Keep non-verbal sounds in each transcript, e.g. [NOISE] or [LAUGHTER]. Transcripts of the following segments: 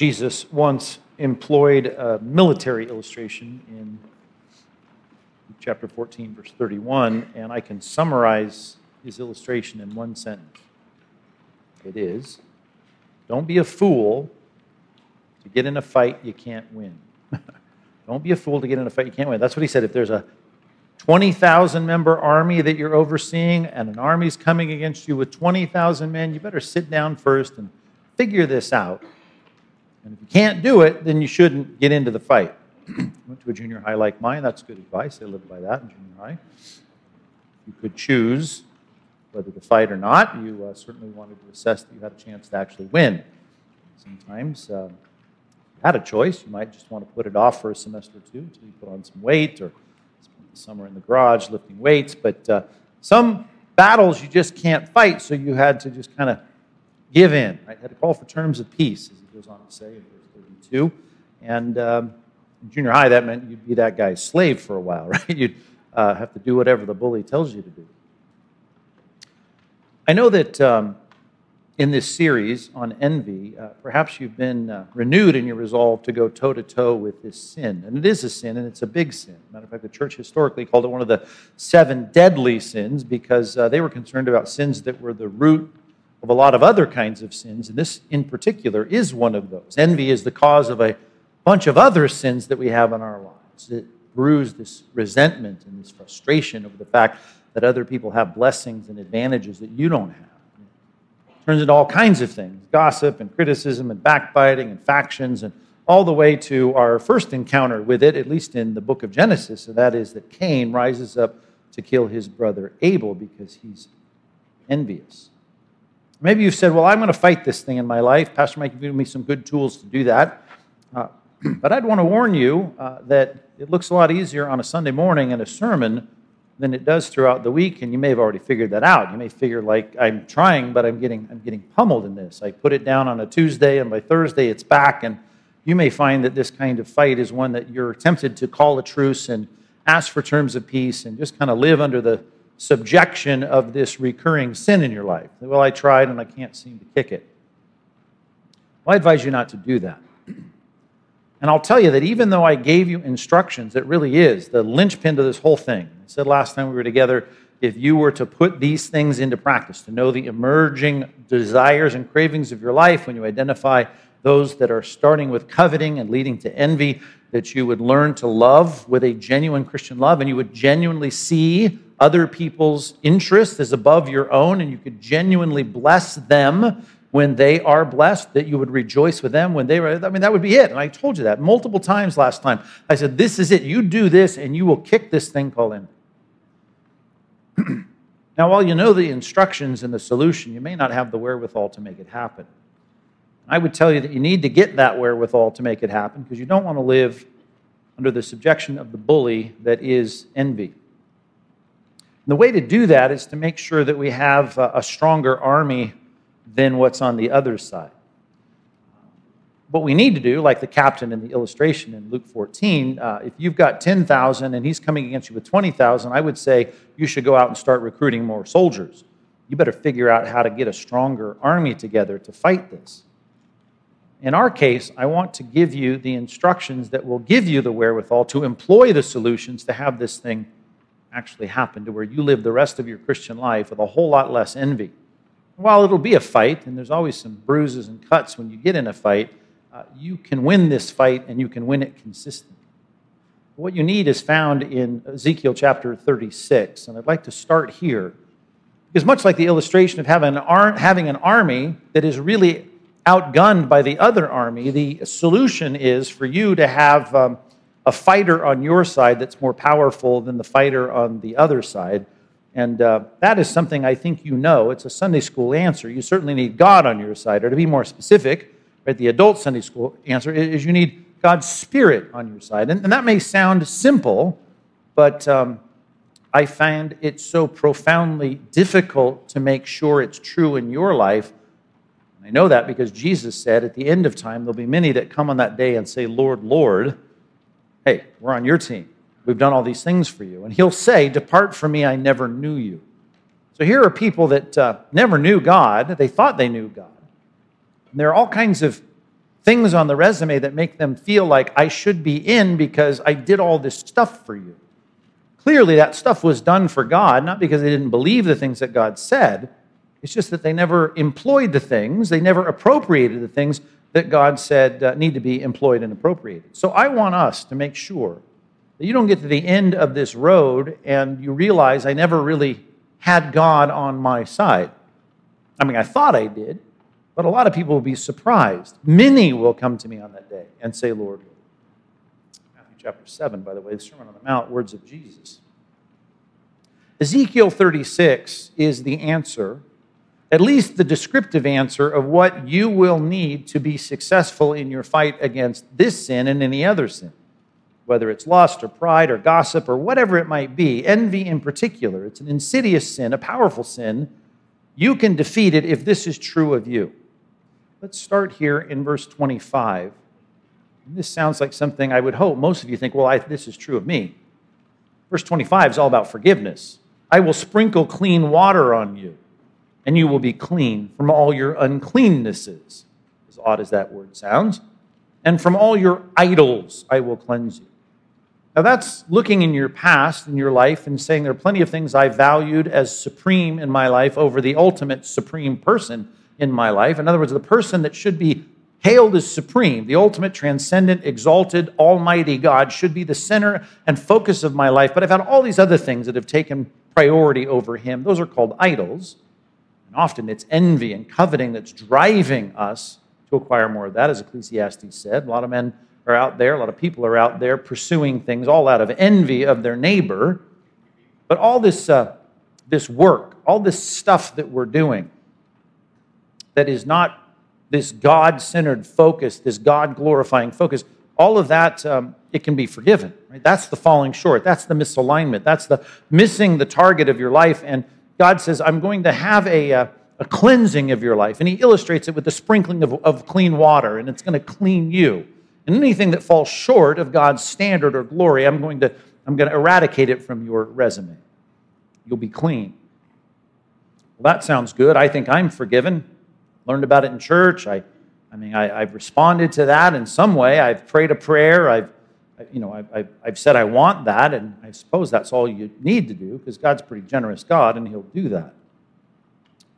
Jesus once employed a military illustration in chapter 14, verse 31, and I can summarize his illustration in one sentence. It is Don't be a fool to get in a fight you can't win. [LAUGHS] Don't be a fool to get in a fight you can't win. That's what he said. If there's a 20,000 member army that you're overseeing and an army's coming against you with 20,000 men, you better sit down first and figure this out. And if you can't do it, then you shouldn't get into the fight. [CLEARS THROAT] Went to a junior high like mine. That's good advice. I lived by that in junior high. You could choose whether to fight or not. You uh, certainly wanted to assess that you had a chance to actually win. Sometimes uh, you had a choice. You might just want to put it off for a semester or two until you put on some weight or spend the summer in the garage lifting weights. But uh, some battles you just can't fight, so you had to just kind of give in. You had to call for terms of peace, as he goes on to say in verse 32. And um, in junior high, that meant you'd be that guy's slave for a while, [LAUGHS] right? You'd uh, have to do whatever the bully tells you to do. I know that um, in this series on envy, uh, perhaps you've been uh, renewed in your resolve to go toe to toe with this sin. And it is a sin, and it's a big sin. Matter of fact, the church historically called it one of the seven deadly sins because uh, they were concerned about sins that were the root of a lot of other kinds of sins. And this, in particular, is one of those. Envy is the cause of a bunch of other sins that we have in our lives. It brews this resentment and this frustration over the fact that other people have blessings and advantages that you don't have. It turns into all kinds of things gossip and criticism and backbiting and factions and all the way to our first encounter with it, at least in the book of Genesis, and that is that Cain rises up to kill his brother Abel because he's envious. Maybe you've said, Well, I'm going to fight this thing in my life. Pastor Mike gave me some good tools to do that. Uh, [CLEARS THROAT] but I'd want to warn you uh, that it looks a lot easier on a Sunday morning in a sermon than it does throughout the week, and you may have already figured that out. You may figure like I'm trying, but I'm getting I'm getting pummeled in this. I put it down on a Tuesday, and by Thursday it's back, and you may find that this kind of fight is one that you're tempted to call a truce and ask for terms of peace and just kind of live under the subjection of this recurring sin in your life. Well, I tried and I can't seem to kick it. Well, I advise you not to do that. And I'll tell you that even though I gave you instructions, it really is the linchpin to this whole thing. I said last time we were together if you were to put these things into practice, to know the emerging desires and cravings of your life, when you identify those that are starting with coveting and leading to envy, that you would learn to love with a genuine Christian love and you would genuinely see other people's interest is above your own, and you could genuinely bless them when they are blessed, that you would rejoice with them when they were. I mean, that would be it. And I told you that multiple times last time. I said, This is it. You do this, and you will kick this thing called in. [CLEARS THROAT] now, while you know the instructions and the solution, you may not have the wherewithal to make it happen. I would tell you that you need to get that wherewithal to make it happen because you don't want to live under the subjection of the bully that is envy. The way to do that is to make sure that we have a stronger army than what's on the other side. What we need to do, like the captain in the illustration in Luke 14, uh, if you've got 10,000 and he's coming against you with 20,000, I would say you should go out and start recruiting more soldiers. You better figure out how to get a stronger army together to fight this. In our case, I want to give you the instructions that will give you the wherewithal to employ the solutions to have this thing actually happen to where you live the rest of your Christian life with a whole lot less envy. While it'll be a fight, and there's always some bruises and cuts when you get in a fight, uh, you can win this fight and you can win it consistently. What you need is found in Ezekiel chapter 36, and I'd like to start here. Because, much like the illustration of having an, ar- having an army that is really outgunned by the other army, the solution is for you to have um, a fighter on your side that's more powerful than the fighter on the other side. And uh, that is something I think you know. It's a Sunday school answer. You certainly need God on your side. Or to be more specific, right, the adult Sunday school answer is you need God's Spirit on your side. And, and that may sound simple, but um, I find it so profoundly difficult to make sure it's true in your life. And I know that because Jesus said at the end of time, there'll be many that come on that day and say, Lord, Lord Hey, we're on your team. We've done all these things for you. And he'll say, Depart from me, I never knew you. So here are people that uh, never knew God. They thought they knew God. And there are all kinds of things on the resume that make them feel like I should be in because I did all this stuff for you. Clearly, that stuff was done for God, not because they didn't believe the things that God said. It's just that they never employed the things, they never appropriated the things that God said uh, need to be employed and appropriated. So I want us to make sure that you don't get to the end of this road and you realize I never really had God on my side. I mean, I thought I did, but a lot of people will be surprised. Many will come to me on that day and say, Lord, Matthew chapter 7, by the way, the Sermon on the Mount, words of Jesus. Ezekiel 36 is the answer at least the descriptive answer of what you will need to be successful in your fight against this sin and any other sin, whether it's lust or pride or gossip or whatever it might be, envy in particular. It's an insidious sin, a powerful sin. You can defeat it if this is true of you. Let's start here in verse 25. This sounds like something I would hope most of you think, well, I, this is true of me. Verse 25 is all about forgiveness. I will sprinkle clean water on you and you will be clean from all your uncleannesses, as odd as that word sounds, and from all your idols I will cleanse you. Now, that's looking in your past, in your life, and saying there are plenty of things I valued as supreme in my life over the ultimate supreme person in my life. In other words, the person that should be hailed as supreme, the ultimate, transcendent, exalted, almighty God, should be the center and focus of my life. But I've had all these other things that have taken priority over him. Those are called idols. And often it's envy and coveting that's driving us to acquire more of that, as Ecclesiastes said. A lot of men are out there, a lot of people are out there pursuing things all out of envy of their neighbor. But all this, uh, this work, all this stuff that we're doing that is not this God centered focus, this God glorifying focus, all of that, um, it can be forgiven. Right? That's the falling short. That's the misalignment. That's the missing the target of your life. And God says, I'm going to have a, a, a cleansing of your life. And he illustrates it with the sprinkling of, of clean water, and it's going to clean you. And anything that falls short of God's standard or glory, I'm going to, I'm going to eradicate it from your resume. You'll be clean. Well, that sounds good. I think I'm forgiven. Learned about it in church. I, I mean, I, have responded to that in some way. I've prayed a prayer. I've you know, I've, I've said I want that, and I suppose that's all you need to do because God's a pretty generous God and He'll do that.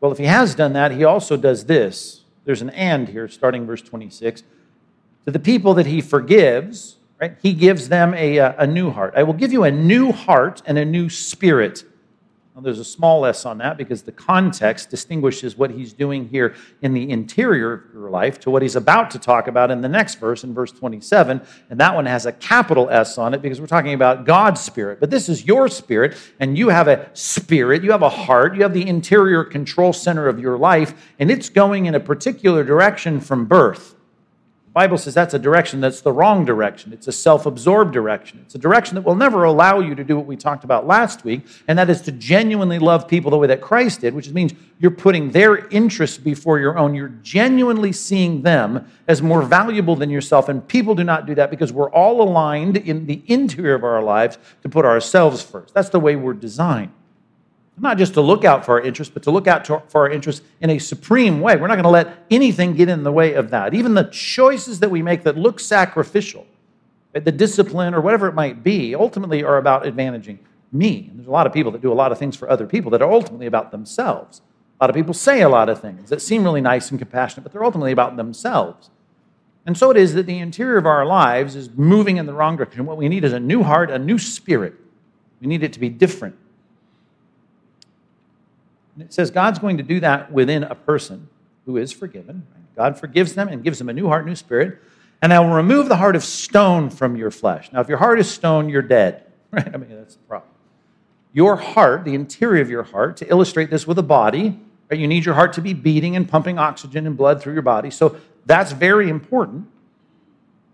Well, if He has done that, He also does this. There's an and here, starting verse 26. To the people that He forgives, right, He gives them a, uh, a new heart. I will give you a new heart and a new spirit there's a small s on that because the context distinguishes what he's doing here in the interior of your life to what he's about to talk about in the next verse, in verse 27. And that one has a capital S on it because we're talking about God's spirit. But this is your spirit, and you have a spirit, you have a heart, you have the interior control center of your life, and it's going in a particular direction from birth. Bible says that's a direction that's the wrong direction. It's a self absorbed direction. It's a direction that will never allow you to do what we talked about last week, and that is to genuinely love people the way that Christ did, which means you're putting their interests before your own. You're genuinely seeing them as more valuable than yourself, and people do not do that because we're all aligned in the interior of our lives to put ourselves first. That's the way we're designed. Not just to look out for our interests, but to look out to, for our interests in a supreme way. We're not going to let anything get in the way of that. Even the choices that we make that look sacrificial, the discipline or whatever it might be, ultimately are about advantaging me. And there's a lot of people that do a lot of things for other people that are ultimately about themselves. A lot of people say a lot of things that seem really nice and compassionate, but they're ultimately about themselves. And so it is that the interior of our lives is moving in the wrong direction. What we need is a new heart, a new spirit. We need it to be different. And it says God's going to do that within a person who is forgiven. God forgives them and gives them a new heart, new spirit. And I will remove the heart of stone from your flesh. Now, if your heart is stone, you're dead. [LAUGHS] Right? I mean, that's the problem. Your heart, the interior of your heart, to illustrate this with a body, right? you need your heart to be beating and pumping oxygen and blood through your body. So that's very important.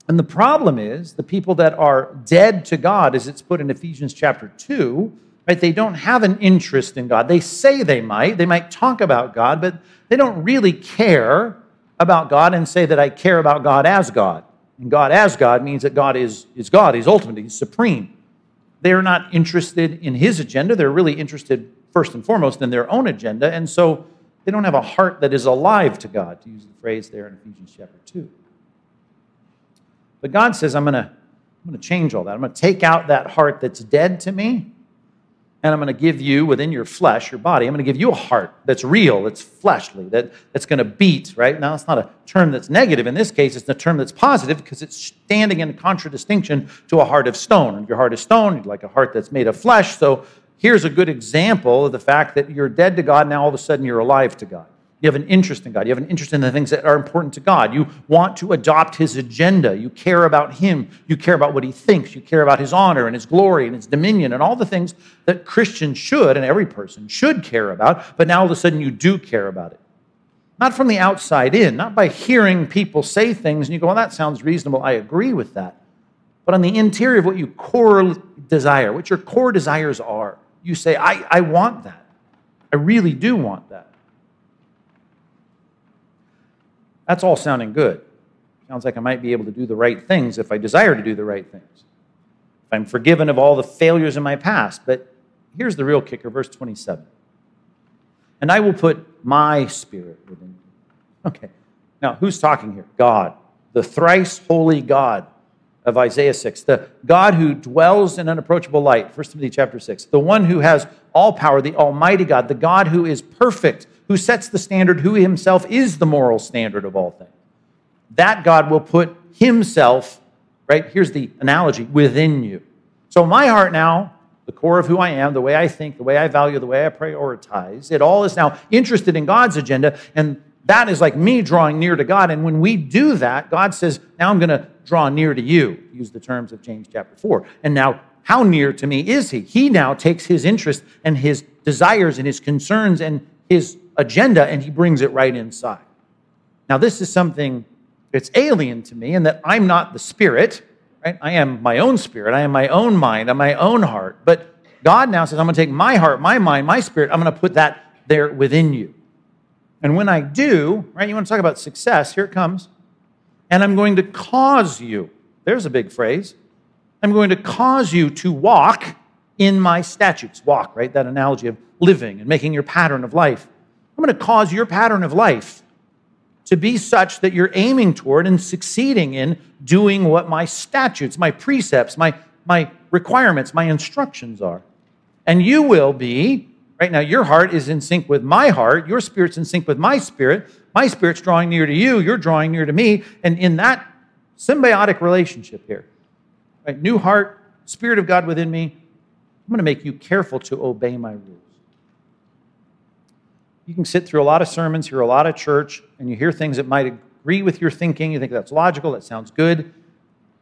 And the problem is the people that are dead to God, as it's put in Ephesians chapter 2, Right? They don't have an interest in God. They say they might. They might talk about God, but they don't really care about God and say that I care about God as God. And God as God means that God is, is God. He's ultimate. He's supreme. They're not interested in his agenda. They're really interested, first and foremost, in their own agenda. And so they don't have a heart that is alive to God, to use the phrase there in Ephesians chapter 2. But God says, I'm going to I'm going to change all that. I'm going to take out that heart that's dead to me, and I'm going to give you within your flesh, your body, I'm going to give you a heart that's real, that's fleshly, that, that's going to beat, right? Now, it's not a term that's negative. In this case, it's a term that's positive because it's standing in contradistinction to a heart of stone. And your heart is stone, you'd like a heart that's made of flesh. So here's a good example of the fact that you're dead to God, now all of a sudden you're alive to God. You have an interest in God. You have an interest in the things that are important to God. You want to adopt His agenda. You care about Him. You care about what He thinks. You care about His honor and His glory and His dominion and all the things that Christians should and every person should care about. But now all of a sudden you do care about it. Not from the outside in, not by hearing people say things and you go, well, that sounds reasonable. I agree with that. But on the interior of what you core desire, what your core desires are, you say, I, I want that. I really do want that. That's all sounding good. Sounds like I might be able to do the right things if I desire to do the right things. If I'm forgiven of all the failures in my past. But here's the real kicker, verse 27. And I will put my spirit within you. Okay. Now, who's talking here? God, the thrice holy God of Isaiah 6, the God who dwells in unapproachable light, 1 Timothy chapter 6, the one who has all power, the Almighty God, the God who is perfect, who sets the standard, who himself is the moral standard of all things. That God will put himself, right? Here's the analogy within you. So, my heart now, the core of who I am, the way I think, the way I value, the way I prioritize, it all is now interested in God's agenda. And that is like me drawing near to God. And when we do that, God says, Now I'm going to draw near to you. Use the terms of James chapter 4. And now, how near to me is he? He now takes his interest and his desires and his concerns and his agenda and he brings it right inside. Now, this is something that's alien to me in that I'm not the spirit, right? I am my own spirit, I am my own mind, I'm my own heart. But God now says, I'm going to take my heart, my mind, my spirit, I'm going to put that there within you. And when I do, right, you want to talk about success, here it comes. And I'm going to cause you, there's a big phrase. I'm going to cause you to walk in my statutes. Walk, right? That analogy of living and making your pattern of life. I'm going to cause your pattern of life to be such that you're aiming toward and succeeding in doing what my statutes, my precepts, my, my requirements, my instructions are. And you will be, right now, your heart is in sync with my heart, your spirit's in sync with my spirit, my spirit's drawing near to you, you're drawing near to me. And in that symbiotic relationship here, right, new heart, spirit of God within me, I'm going to make you careful to obey my rules you can sit through a lot of sermons, hear a lot of church, and you hear things that might agree with your thinking. You think that's logical, that sounds good,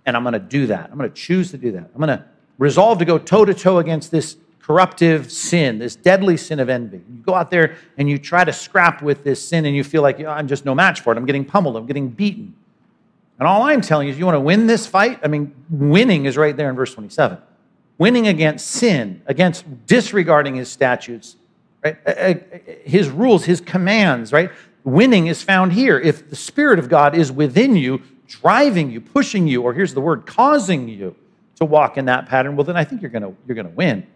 and I'm going to do that. I'm going to choose to do that. I'm going to resolve to go toe to toe against this corruptive sin, this deadly sin of envy. You go out there and you try to scrap with this sin, and you feel like I'm just no match for it. I'm getting pummeled, I'm getting beaten. And all I'm telling you is, you want to win this fight? I mean, winning is right there in verse 27. Winning against sin, against disregarding his statutes, right? Uh, uh, his rules, his commands, right? Winning is found here. If the Spirit of God is within you, driving you, pushing you, or here's the word, causing you to walk in that pattern, well, then I think you're gonna you're to win.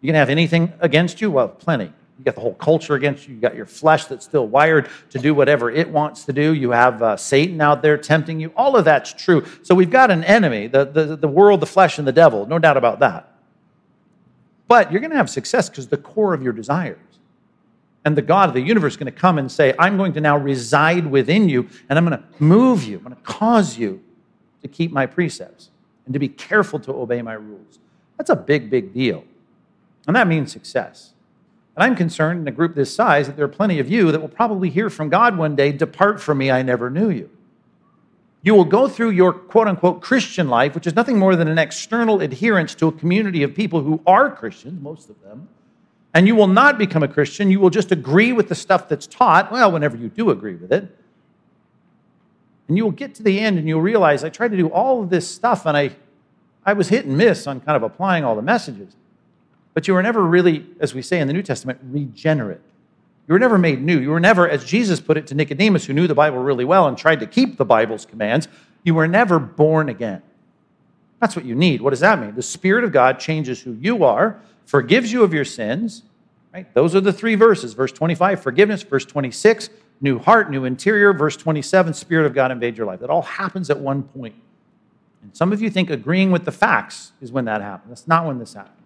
You to have anything against you? Well, plenty. You got the whole culture against you. You got your flesh that's still wired to do whatever it wants to do. You have uh, Satan out there tempting you. All of that's true. So we've got an enemy, the, the, the world, the flesh, and the devil. No doubt about that. But you're going to have success because the core of your desires. And the God of the universe is going to come and say, I'm going to now reside within you, and I'm going to move you, I'm going to cause you to keep my precepts and to be careful to obey my rules. That's a big, big deal. And that means success. And I'm concerned in a group this size that there are plenty of you that will probably hear from God one day, Depart from me, I never knew you. You will go through your quote unquote Christian life, which is nothing more than an external adherence to a community of people who are Christians, most of them, and you will not become a Christian. You will just agree with the stuff that's taught, well, whenever you do agree with it. And you will get to the end and you'll realize I tried to do all of this stuff and I, I was hit and miss on kind of applying all the messages. But you were never really, as we say in the New Testament, regenerate. You were never made new. You were never, as Jesus put it to Nicodemus, who knew the Bible really well and tried to keep the Bible's commands, you were never born again. That's what you need. What does that mean? The Spirit of God changes who you are, forgives you of your sins. Right? Those are the three verses. Verse 25, forgiveness. Verse 26, new heart, new interior. Verse 27, Spirit of God invade your life. That all happens at one point. And some of you think agreeing with the facts is when that happens. That's not when this happens.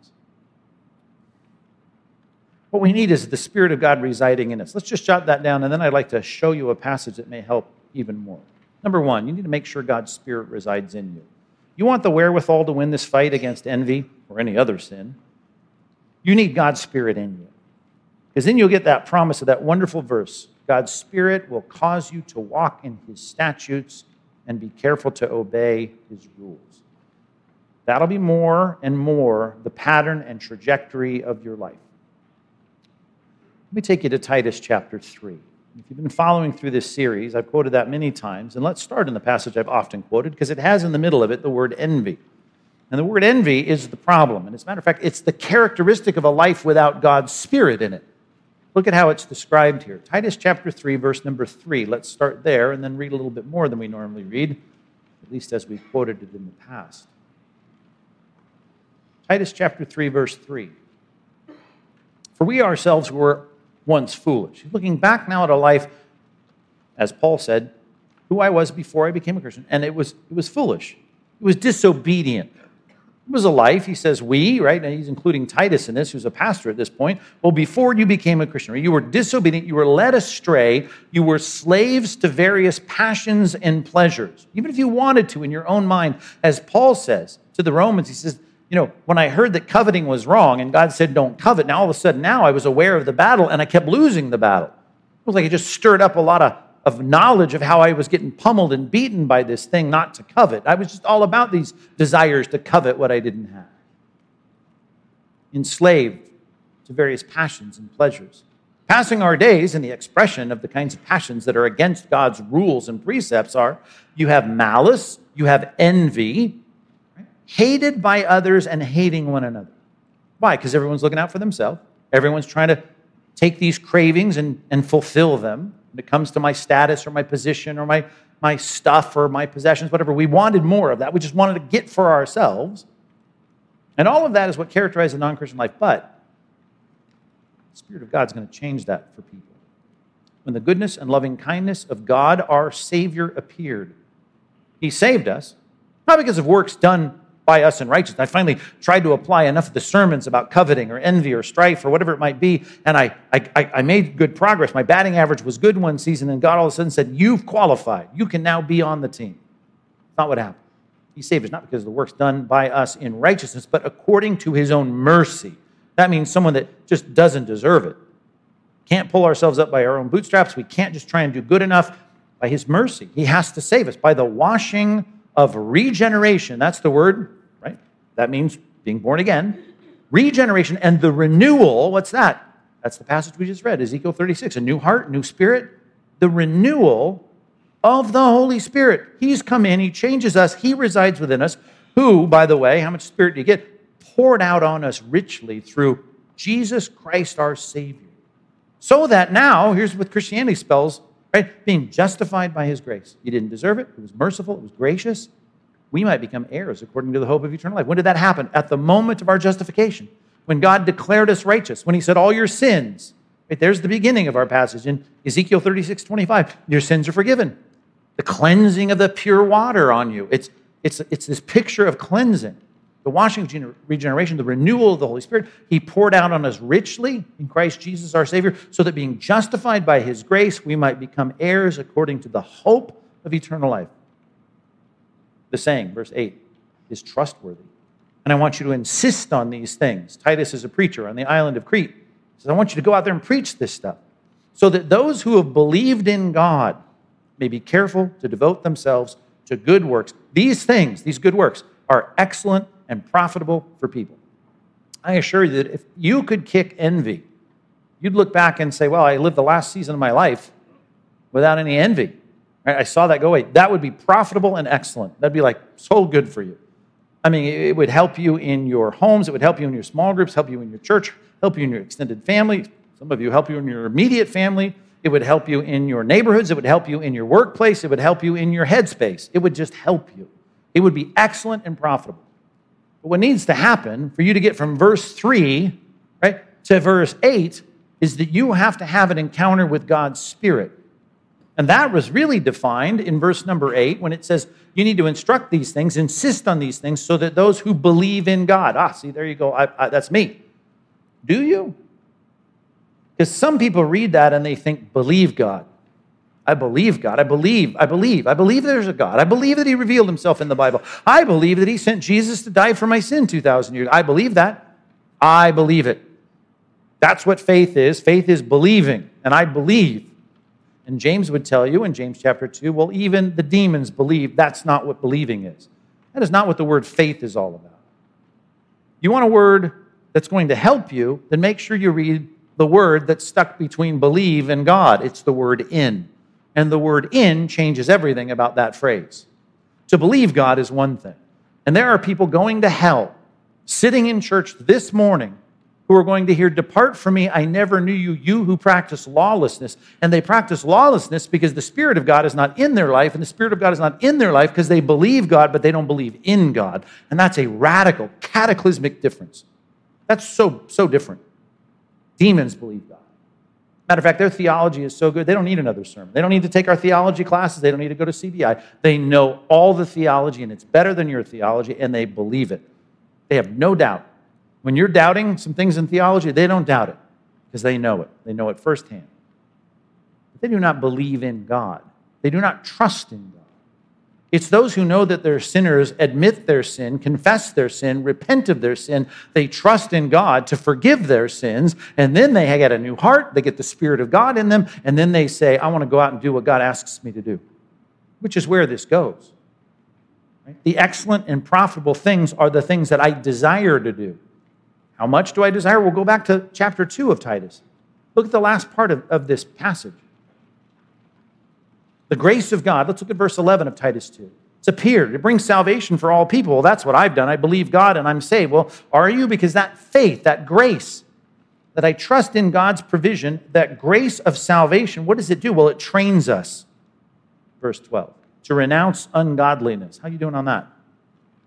What we need is the Spirit of God residing in us. Let's just jot that down, and then I'd like to show you a passage that may help even more. Number one, you need to make sure God's Spirit resides in you. You want the wherewithal to win this fight against envy or any other sin? You need God's Spirit in you. Because then you'll get that promise of that wonderful verse God's Spirit will cause you to walk in His statutes and be careful to obey His rules. That'll be more and more the pattern and trajectory of your life. Let me take you to Titus chapter 3. If you've been following through this series, I've quoted that many times, and let's start in the passage I've often quoted because it has in the middle of it the word envy. And the word envy is the problem. And as a matter of fact, it's the characteristic of a life without God's Spirit in it. Look at how it's described here. Titus chapter 3, verse number 3. Let's start there and then read a little bit more than we normally read, at least as we quoted it in the past. Titus chapter 3, verse 3. For we ourselves were once foolish. Looking back now at a life, as Paul said, who I was before I became a Christian, and it was, it was foolish. It was disobedient. It was a life, he says, we, right? And he's including Titus in this, who's a pastor at this point. Well, before you became a Christian, you were disobedient, you were led astray, you were slaves to various passions and pleasures, even if you wanted to in your own mind. As Paul says to the Romans, he says, you know, when I heard that coveting was wrong and God said, don't covet, now all of a sudden now I was aware of the battle and I kept losing the battle. It was like it just stirred up a lot of, of knowledge of how I was getting pummeled and beaten by this thing not to covet. I was just all about these desires to covet what I didn't have. Enslaved to various passions and pleasures. Passing our days in the expression of the kinds of passions that are against God's rules and precepts are you have malice, you have envy, hated by others and hating one another. Why? Because everyone's looking out for themselves. Everyone's trying to take these cravings and, and fulfill them. When it comes to my status or my position or my, my stuff or my possessions, whatever, we wanted more of that. We just wanted to get for ourselves. And all of that is what characterizes a non Christian life. But the Spirit of God is going to change that for people. When the goodness and loving kindness of God, our Savior, appeared, He saved us, not because of works done by us in righteousness. I finally tried to apply enough of the sermons about coveting or envy or strife or whatever it might be, and I, I, I made good progress. My batting average was good one season, and God all of a sudden said, You've qualified. You can now be on the team. Not what happened. He saved us not because of the works done by us in righteousness, but according to his own mercy. That means someone that just doesn't deserve it. Can't pull ourselves up by our own bootstraps. We can't just try and do good enough by his mercy. He has to save us by the washing of regeneration. That's the word that means being born again. Regeneration and the renewal, what's that? That's the passage we just read, Ezekiel 36. A new heart, new spirit. The renewal of the Holy Spirit. He's come in, He changes us, He resides within us. Who, by the way, how much spirit do you get? Poured out on us richly through Jesus Christ our Savior. So that now, here's what Christianity spells, right? Being justified by His grace. You didn't deserve it, it was merciful, it was gracious we might become heirs according to the hope of eternal life. When did that happen? At the moment of our justification, when God declared us righteous, when He said, All your sins, right, there's the beginning of our passage in Ezekiel 36 25. Your sins are forgiven. The cleansing of the pure water on you. It's, it's, it's this picture of cleansing, the washing of regeneration, the renewal of the Holy Spirit. He poured out on us richly in Christ Jesus our Savior, so that being justified by His grace, we might become heirs according to the hope of eternal life. The saying, verse 8, is trustworthy. And I want you to insist on these things. Titus is a preacher on the island of Crete. He says, I want you to go out there and preach this stuff so that those who have believed in God may be careful to devote themselves to good works. These things, these good works, are excellent and profitable for people. I assure you that if you could kick envy, you'd look back and say, Well, I lived the last season of my life without any envy. I saw that go away. That would be profitable and excellent. That'd be like so good for you. I mean, it would help you in your homes, it would help you in your small groups, help you in your church, help you in your extended family. Some of you help you in your immediate family. It would help you in your neighborhoods. It would help you in your workplace. It would help you in your headspace. It would just help you. It would be excellent and profitable. But what needs to happen for you to get from verse 3 right, to verse 8 is that you have to have an encounter with God's Spirit. And that was really defined in verse number eight when it says, You need to instruct these things, insist on these things, so that those who believe in God. Ah, see, there you go. I, I, that's me. Do you? Because some people read that and they think, Believe God. I believe God. I believe. I believe. I believe there's a God. I believe that He revealed Himself in the Bible. I believe that He sent Jesus to die for my sin 2,000 years. I believe that. I believe it. That's what faith is. Faith is believing, and I believe. And James would tell you in James chapter 2 well, even the demons believe. That's not what believing is. That is not what the word faith is all about. You want a word that's going to help you, then make sure you read the word that's stuck between believe and God. It's the word in. And the word in changes everything about that phrase. To believe God is one thing. And there are people going to hell sitting in church this morning who are going to hear, Depart from me, I never knew you, you who practice lawlessness. And they practice lawlessness because the Spirit of God is not in their life, and the Spirit of God is not in their life because they believe God, but they don't believe in God. And that's a radical, cataclysmic difference. That's so, so different. Demons believe God. Matter of fact, their theology is so good, they don't need another sermon. They don't need to take our theology classes. They don't need to go to CBI. They know all the theology, and it's better than your theology, and they believe it. They have no doubt when you're doubting some things in theology, they don't doubt it because they know it. They know it firsthand. But they do not believe in God, they do not trust in God. It's those who know that they're sinners, admit their sin, confess their sin, repent of their sin. They trust in God to forgive their sins, and then they get a new heart. They get the Spirit of God in them, and then they say, I want to go out and do what God asks me to do, which is where this goes. The excellent and profitable things are the things that I desire to do. How much do I desire? We'll go back to chapter 2 of Titus. Look at the last part of, of this passage. The grace of God. Let's look at verse 11 of Titus 2. It's appeared. It brings salvation for all people. Well, that's what I've done. I believe God and I'm saved. Well, are you? Because that faith, that grace, that I trust in God's provision, that grace of salvation, what does it do? Well, it trains us. Verse 12. To renounce ungodliness. How are you doing on that?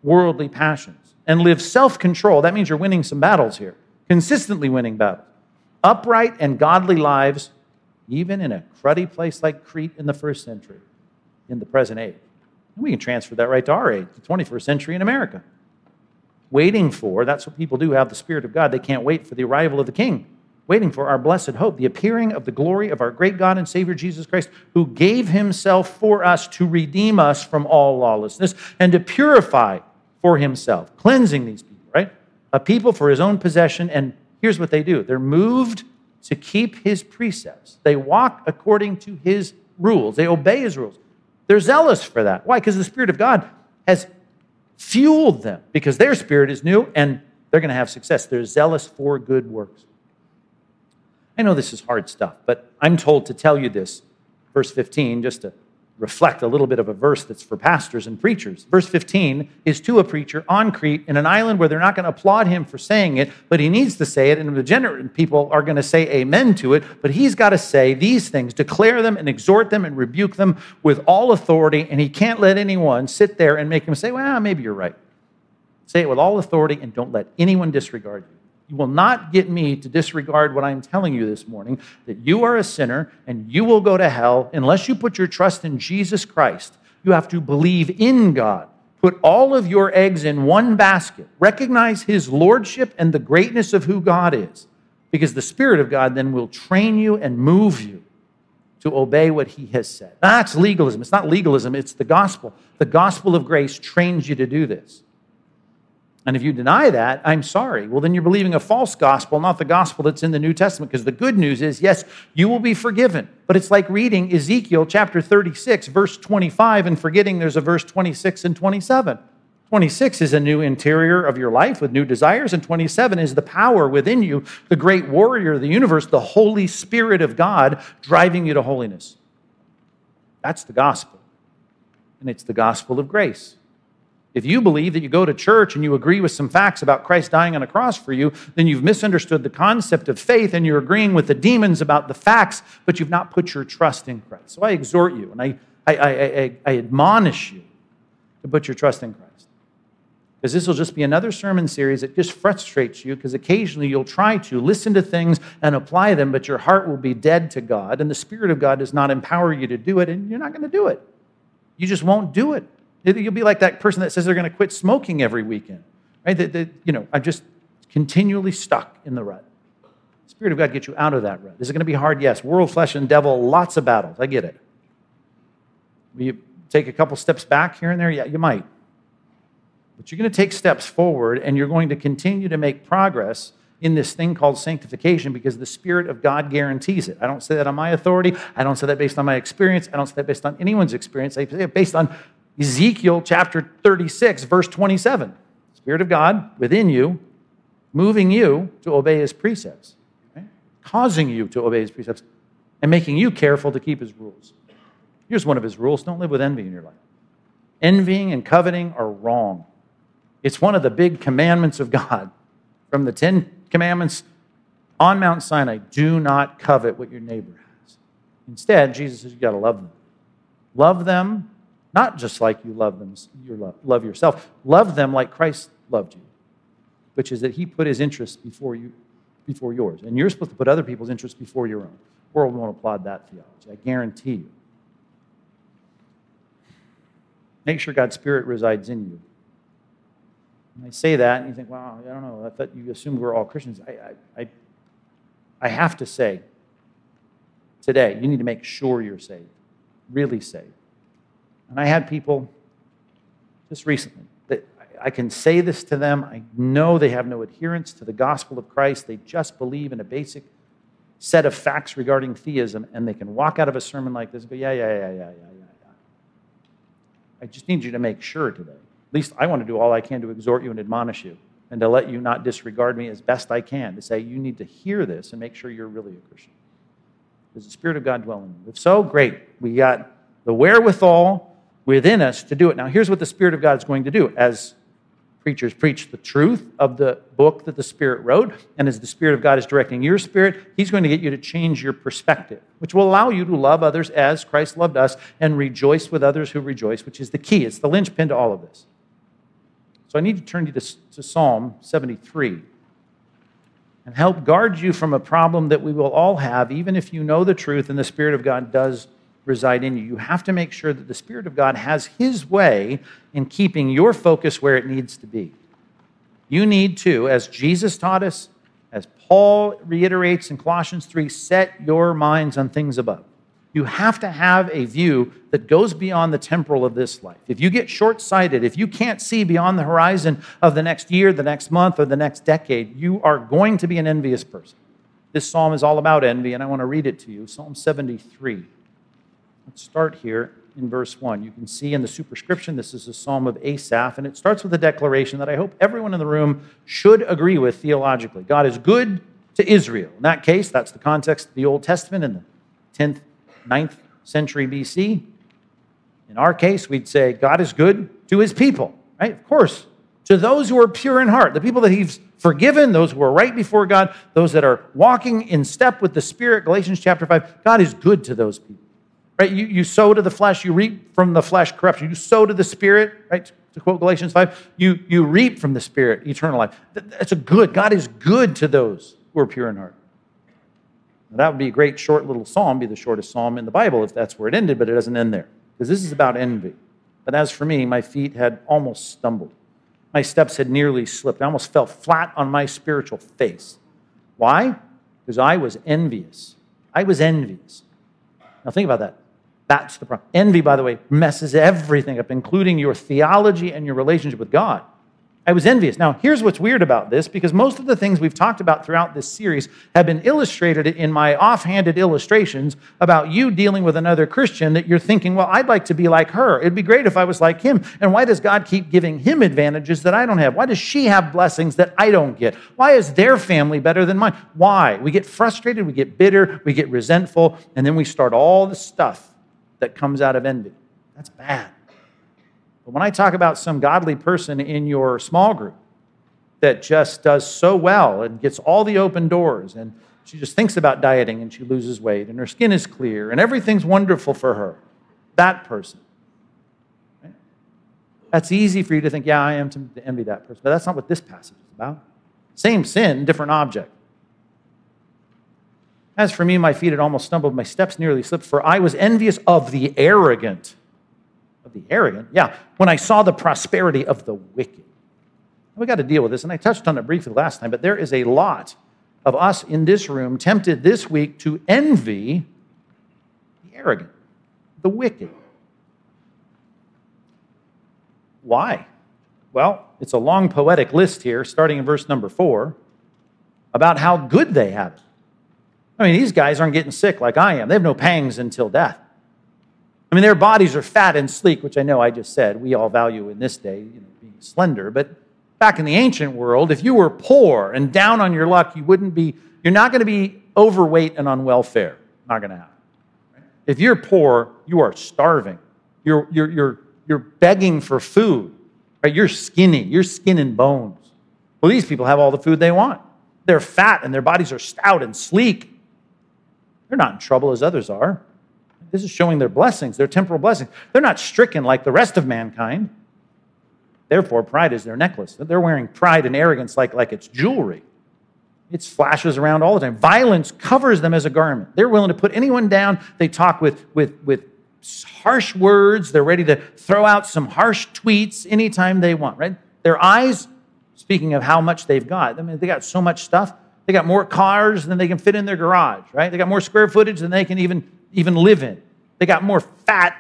Worldly passions and live self control. That means you're winning some battles here, consistently winning battles. Upright and godly lives, even in a cruddy place like Crete in the first century, in the present age. And we can transfer that right to our age, the 21st century in America. Waiting for, that's what people do have the Spirit of God. They can't wait for the arrival of the King. Waiting for our blessed hope, the appearing of the glory of our great God and Savior Jesus Christ, who gave himself for us to redeem us from all lawlessness and to purify for himself, cleansing these people, right? A people for his own possession. And here's what they do they're moved to keep his precepts, they walk according to his rules, they obey his rules. They're zealous for that. Why? Because the Spirit of God has fueled them, because their spirit is new and they're going to have success. They're zealous for good works. I know this is hard stuff, but I'm told to tell you this. Verse 15, just to reflect a little bit of a verse that's for pastors and preachers. Verse 15 is to a preacher on Crete in an island where they're not going to applaud him for saying it, but he needs to say it, and the generous people are going to say amen to it, but he's got to say these things, declare them and exhort them and rebuke them with all authority, and he can't let anyone sit there and make him say, well, maybe you're right. Say it with all authority and don't let anyone disregard you. You will not get me to disregard what I'm telling you this morning that you are a sinner and you will go to hell unless you put your trust in Jesus Christ. You have to believe in God. Put all of your eggs in one basket. Recognize his lordship and the greatness of who God is, because the Spirit of God then will train you and move you to obey what he has said. That's legalism. It's not legalism, it's the gospel. The gospel of grace trains you to do this. And if you deny that, I'm sorry. Well, then you're believing a false gospel, not the gospel that's in the New Testament. Because the good news is, yes, you will be forgiven. But it's like reading Ezekiel chapter 36, verse 25, and forgetting there's a verse 26 and 27. 26 is a new interior of your life with new desires, and 27 is the power within you, the great warrior of the universe, the Holy Spirit of God driving you to holiness. That's the gospel. And it's the gospel of grace. If you believe that you go to church and you agree with some facts about Christ dying on a cross for you, then you've misunderstood the concept of faith and you're agreeing with the demons about the facts, but you've not put your trust in Christ. So I exhort you and I, I, I, I, I admonish you to put your trust in Christ. Because this will just be another sermon series that just frustrates you because occasionally you'll try to listen to things and apply them, but your heart will be dead to God, and the Spirit of God does not empower you to do it, and you're not going to do it. You just won't do it. You'll be like that person that says they're going to quit smoking every weekend, right? That, that, you know, I'm just continually stuck in the rut. Spirit of God gets you out of that rut. Is it going to be hard? Yes. World, flesh, and devil, lots of battles. I get it. Will you take a couple steps back here and there? Yeah, you might. But you're going to take steps forward and you're going to continue to make progress in this thing called sanctification because the Spirit of God guarantees it. I don't say that on my authority. I don't say that based on my experience. I don't say that based on anyone's experience. I say it based on Ezekiel chapter 36, verse 27. Spirit of God within you, moving you to obey his precepts, causing you to obey his precepts, and making you careful to keep his rules. Here's one of his rules don't live with envy in your life. Envying and coveting are wrong. It's one of the big commandments of God from the Ten Commandments on Mount Sinai do not covet what your neighbor has. Instead, Jesus says you got to love them. Love them not just like you love them, you love, love yourself. Love them like Christ loved you, which is that he put his interests before you, before yours. And you're supposed to put other people's interests before your own. The world won't applaud that theology. I guarantee you. Make sure God's Spirit resides in you. And I say that, and you think, wow, I don't know. I thought you assumed we're all Christians. I, I, I, I have to say today, you need to make sure you're saved, really saved. And I had people just recently that I can say this to them. I know they have no adherence to the gospel of Christ. They just believe in a basic set of facts regarding theism, and they can walk out of a sermon like this and go, yeah, yeah, yeah, yeah, yeah, yeah, yeah. I just need you to make sure today. At least I want to do all I can to exhort you and admonish you and to let you not disregard me as best I can, to say you need to hear this and make sure you're really a Christian. Does the Spirit of God dwell in you? If so, great. We got the wherewithal within us to do it. Now, here's what the Spirit of God is going to do. As preachers preach the truth of the book that the Spirit wrote, and as the Spirit of God is directing your spirit, He's going to get you to change your perspective, which will allow you to love others as Christ loved us and rejoice with others who rejoice, which is the key. It's the linchpin to all of this. So I need to turn you to, to Psalm 73 and help guard you from a problem that we will all have, even if you know the truth and the Spirit of God does reside in you. You have to make sure that the Spirit of God has His way in keeping your focus where it needs to be. You need to, as Jesus taught us, as Paul reiterates in Colossians 3, set your minds on things above. You have to have a view that goes beyond the temporal of this life. If you get short sighted, if you can't see beyond the horizon of the next year, the next month, or the next decade, you are going to be an envious person. This psalm is all about envy, and I want to read it to you Psalm 73. Let's start here in verse 1. You can see in the superscription, this is a psalm of Asaph, and it starts with a declaration that I hope everyone in the room should agree with theologically. God is good to Israel. In that case, that's the context of the Old Testament in the 10th, 9th century BC. In our case, we'd say God is good to his people, right? Of course, to those who are pure in heart, the people that he's forgiven, those who are right before God, those that are walking in step with the Spirit, Galatians chapter 5, God is good to those people. Right? You, you sow to the flesh, you reap from the flesh corruption. You sow to the spirit, right? To quote Galatians 5, you, you reap from the spirit eternal life. That's a good. God is good to those who are pure in heart. Now, that would be a great short little psalm, be the shortest psalm in the Bible if that's where it ended, but it doesn't end there. Because this is about envy. But as for me, my feet had almost stumbled. My steps had nearly slipped. I almost fell flat on my spiritual face. Why? Because I was envious. I was envious. Now think about that. That's the problem. Envy, by the way, messes everything up, including your theology and your relationship with God. I was envious. Now, here's what's weird about this because most of the things we've talked about throughout this series have been illustrated in my offhanded illustrations about you dealing with another Christian that you're thinking, well, I'd like to be like her. It'd be great if I was like him. And why does God keep giving him advantages that I don't have? Why does she have blessings that I don't get? Why is their family better than mine? Why? We get frustrated, we get bitter, we get resentful, and then we start all the stuff that comes out of envy. That's bad. But when I talk about some godly person in your small group that just does so well and gets all the open doors and she just thinks about dieting and she loses weight and her skin is clear and everything's wonderful for her, that person. Right? That's easy for you to think, yeah, I am to envy that person. But that's not what this passage is about. Same sin, different object. As for me, my feet had almost stumbled, my steps nearly slipped, for I was envious of the arrogant. Of the arrogant? Yeah, when I saw the prosperity of the wicked. We got to deal with this, and I touched on it briefly last time, but there is a lot of us in this room tempted this week to envy the arrogant, the wicked. Why? Well, it's a long poetic list here, starting in verse number four, about how good they have it. I mean, these guys aren't getting sick like I am. They have no pangs until death. I mean, their bodies are fat and sleek, which I know I just said we all value in this day, you know, being slender. But back in the ancient world, if you were poor and down on your luck, you wouldn't be, you're not going to be overweight and on welfare. Not going to happen. If you're poor, you are starving. You're, you're, you're, you're begging for food. Right? You're skinny. You're skin and bones. Well, these people have all the food they want. They're fat and their bodies are stout and sleek. They're not in trouble as others are. This is showing their blessings, their temporal blessings. They're not stricken like the rest of mankind. Therefore, pride is their necklace. They're wearing pride and arrogance like, like it's jewelry. It flashes around all the time. Violence covers them as a garment. They're willing to put anyone down. They talk with, with, with harsh words. They're ready to throw out some harsh tweets anytime they want, right? Their eyes, speaking of how much they've got, I mean, they got so much stuff. They got more cars than they can fit in their garage, right? They got more square footage than they can even, even live in. They got more fat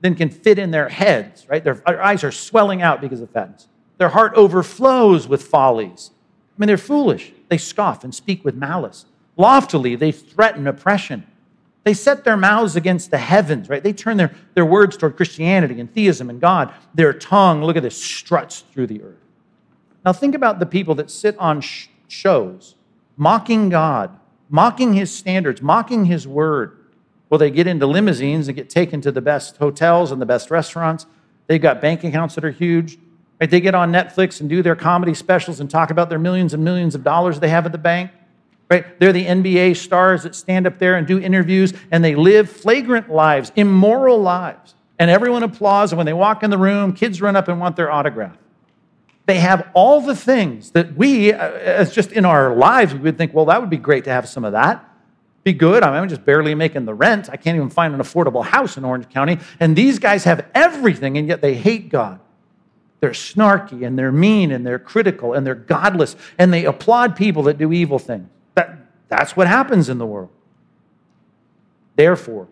than can fit in their heads, right? Their, their eyes are swelling out because of fatness. Their heart overflows with follies. I mean, they're foolish. They scoff and speak with malice. Loftily, they threaten oppression. They set their mouths against the heavens, right? They turn their, their words toward Christianity and theism and God. Their tongue, look at this, struts through the earth. Now, think about the people that sit on sh- shows mocking God, mocking his standards, mocking his word. Well, they get into limousines and get taken to the best hotels and the best restaurants. They've got bank accounts that are huge. Right? They get on Netflix and do their comedy specials and talk about their millions and millions of dollars they have at the bank. Right? They're the NBA stars that stand up there and do interviews and they live flagrant lives, immoral lives. And everyone applauds. And when they walk in the room, kids run up and want their autograph. They have all the things that we, uh, as just in our lives, we would think, well, that would be great to have some of that. Be good. I'm just barely making the rent. I can't even find an affordable house in Orange County. And these guys have everything, and yet they hate God. They're snarky and they're mean and they're critical and they're godless and they applaud people that do evil things. That, that's what happens in the world. Therefore,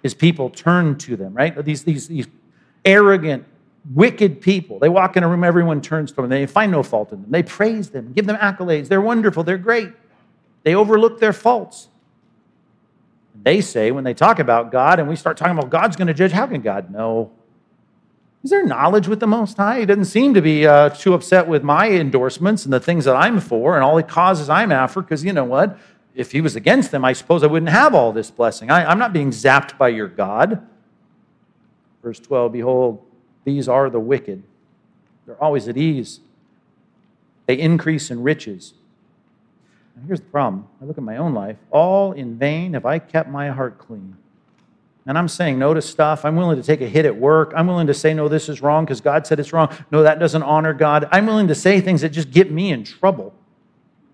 his people turn to them, right? These, these, these arrogant, wicked people. They walk in a room, everyone turns to them. They find no fault in them. They praise them, give them accolades. They're wonderful, they're great. They overlook their faults. They say, when they talk about God and we start talking about God's going to judge, how can God know? Is there knowledge with the Most High? He doesn't seem to be uh, too upset with my endorsements and the things that I'm for and all the causes I'm after, because you know what? If he was against them, I suppose I wouldn't have all this blessing. I, I'm not being zapped by your God. Verse 12 Behold, these are the wicked. They're always at ease. They increase in riches. Now here's the problem. I look at my own life. All in vain have I kept my heart clean. And I'm saying no to stuff. I'm willing to take a hit at work. I'm willing to say, no, this is wrong because God said it's wrong. No, that doesn't honor God. I'm willing to say things that just get me in trouble.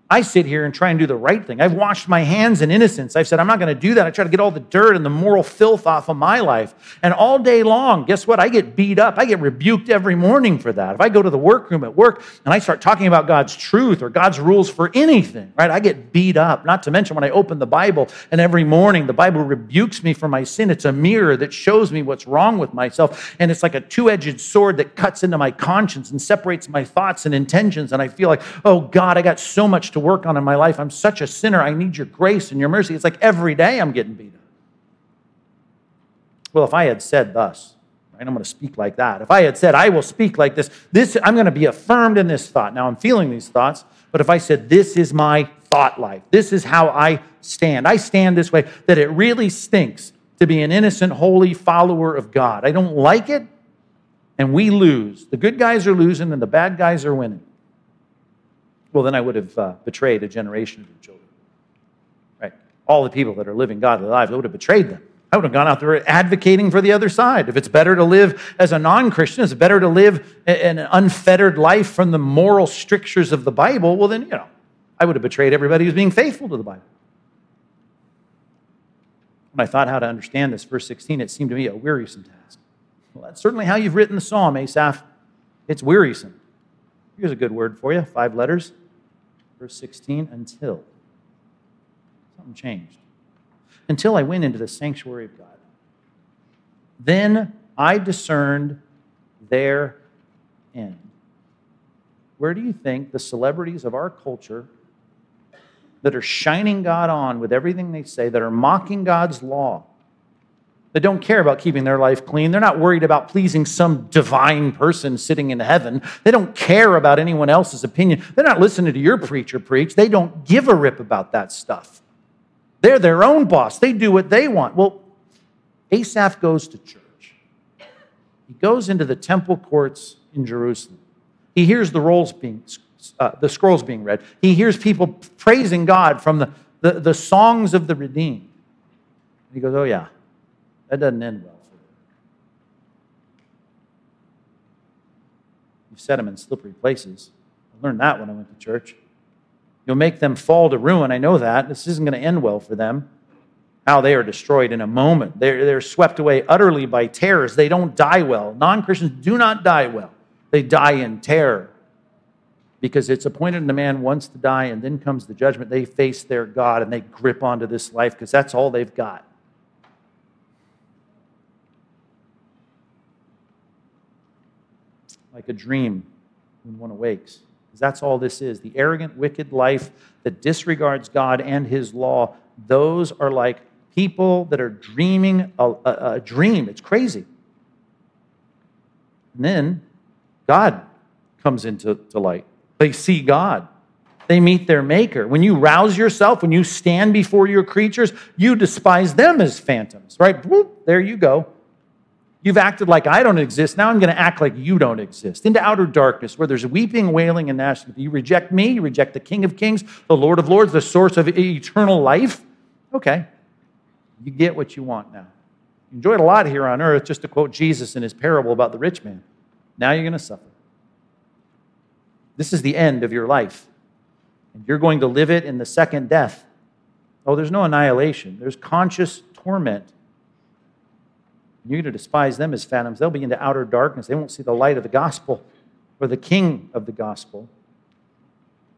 I sit here and try and do the right thing. I've washed my hands in innocence. I've said, I'm not going to do that. I try to get all the dirt and the moral filth off of my life. And all day long, guess what? I get beat up. I get rebuked every morning for that. If I go to the workroom at work and I start talking about God's truth or God's rules for anything, right, I get beat up. Not to mention when I open the Bible and every morning the Bible rebukes me for my sin. It's a mirror that shows me what's wrong with myself. And it's like a two edged sword that cuts into my conscience and separates my thoughts and intentions. And I feel like, oh God, I got so much to work on in my life. I'm such a sinner. I need your grace and your mercy. It's like every day I'm getting beat up. Well, if I had said thus, right, I'm going to speak like that. If I had said, I will speak like this, this I'm going to be affirmed in this thought. Now I'm feeling these thoughts, but if I said, this is my thought life, this is how I stand, I stand this way, that it really stinks to be an innocent, holy follower of God. I don't like it, and we lose. The good guys are losing, and the bad guys are winning well, then I would have uh, betrayed a generation of your children. Right? All the people that are living godly lives, I would have betrayed them. I would have gone out there advocating for the other side. If it's better to live as a non Christian, it's better to live an unfettered life from the moral strictures of the Bible, well, then, you know, I would have betrayed everybody who's being faithful to the Bible. When I thought how to understand this, verse 16, it seemed to me a wearisome task. Well, that's certainly how you've written the psalm, Asaph. It's wearisome. Here's a good word for you five letters. Verse 16, until. Something changed until I went into the sanctuary of God. Then I discerned their end. Where do you think the celebrities of our culture that are shining God on with everything they say, that are mocking God's law, that don't care about keeping their life clean. They're not worried about pleasing some divine person sitting in heaven. They don't care about anyone else's opinion. They're not listening to your preacher preach. They don't give a rip about that stuff. They're their own boss. They do what they want. Well, Asaph goes to church. He goes into the temple courts in Jerusalem. He hears the rolls being, uh, the scrolls being read. He hears people praising God from the, the, the songs of the redeemed. He goes, Oh, yeah, that doesn't end well for them. You've set them in slippery places. I learned that when I went to church. You'll make them fall to ruin. I know that. This isn't going to end well for them. How they are destroyed in a moment. They're, they're swept away utterly by terrors. They don't die well. Non Christians do not die well, they die in terror because it's appointed in a man once to die, and then comes the judgment. They face their God and they grip onto this life because that's all they've got. Like a dream when one awakes. Because that's all this is. The arrogant, wicked life that disregards God and his law, those are like people that are dreaming a, a, a dream. It's crazy. And then God comes into to light. They see God. They meet their maker. When you rouse yourself, when you stand before your creatures, you despise them as phantoms, right? there you go. You've acted like I don't exist. Now I'm going to act like you don't exist. Into outer darkness where there's weeping, wailing, and gnashing. You reject me. You reject the King of Kings, the Lord of Lords, the source of eternal life. Okay. You get what you want now. You enjoyed a lot here on earth, just to quote Jesus in his parable about the rich man. Now you're going to suffer. This is the end of your life. And you're going to live it in the second death. Oh, there's no annihilation, there's conscious torment you're going to despise them as phantoms. They'll be into outer darkness. They won't see the light of the gospel or the king of the gospel.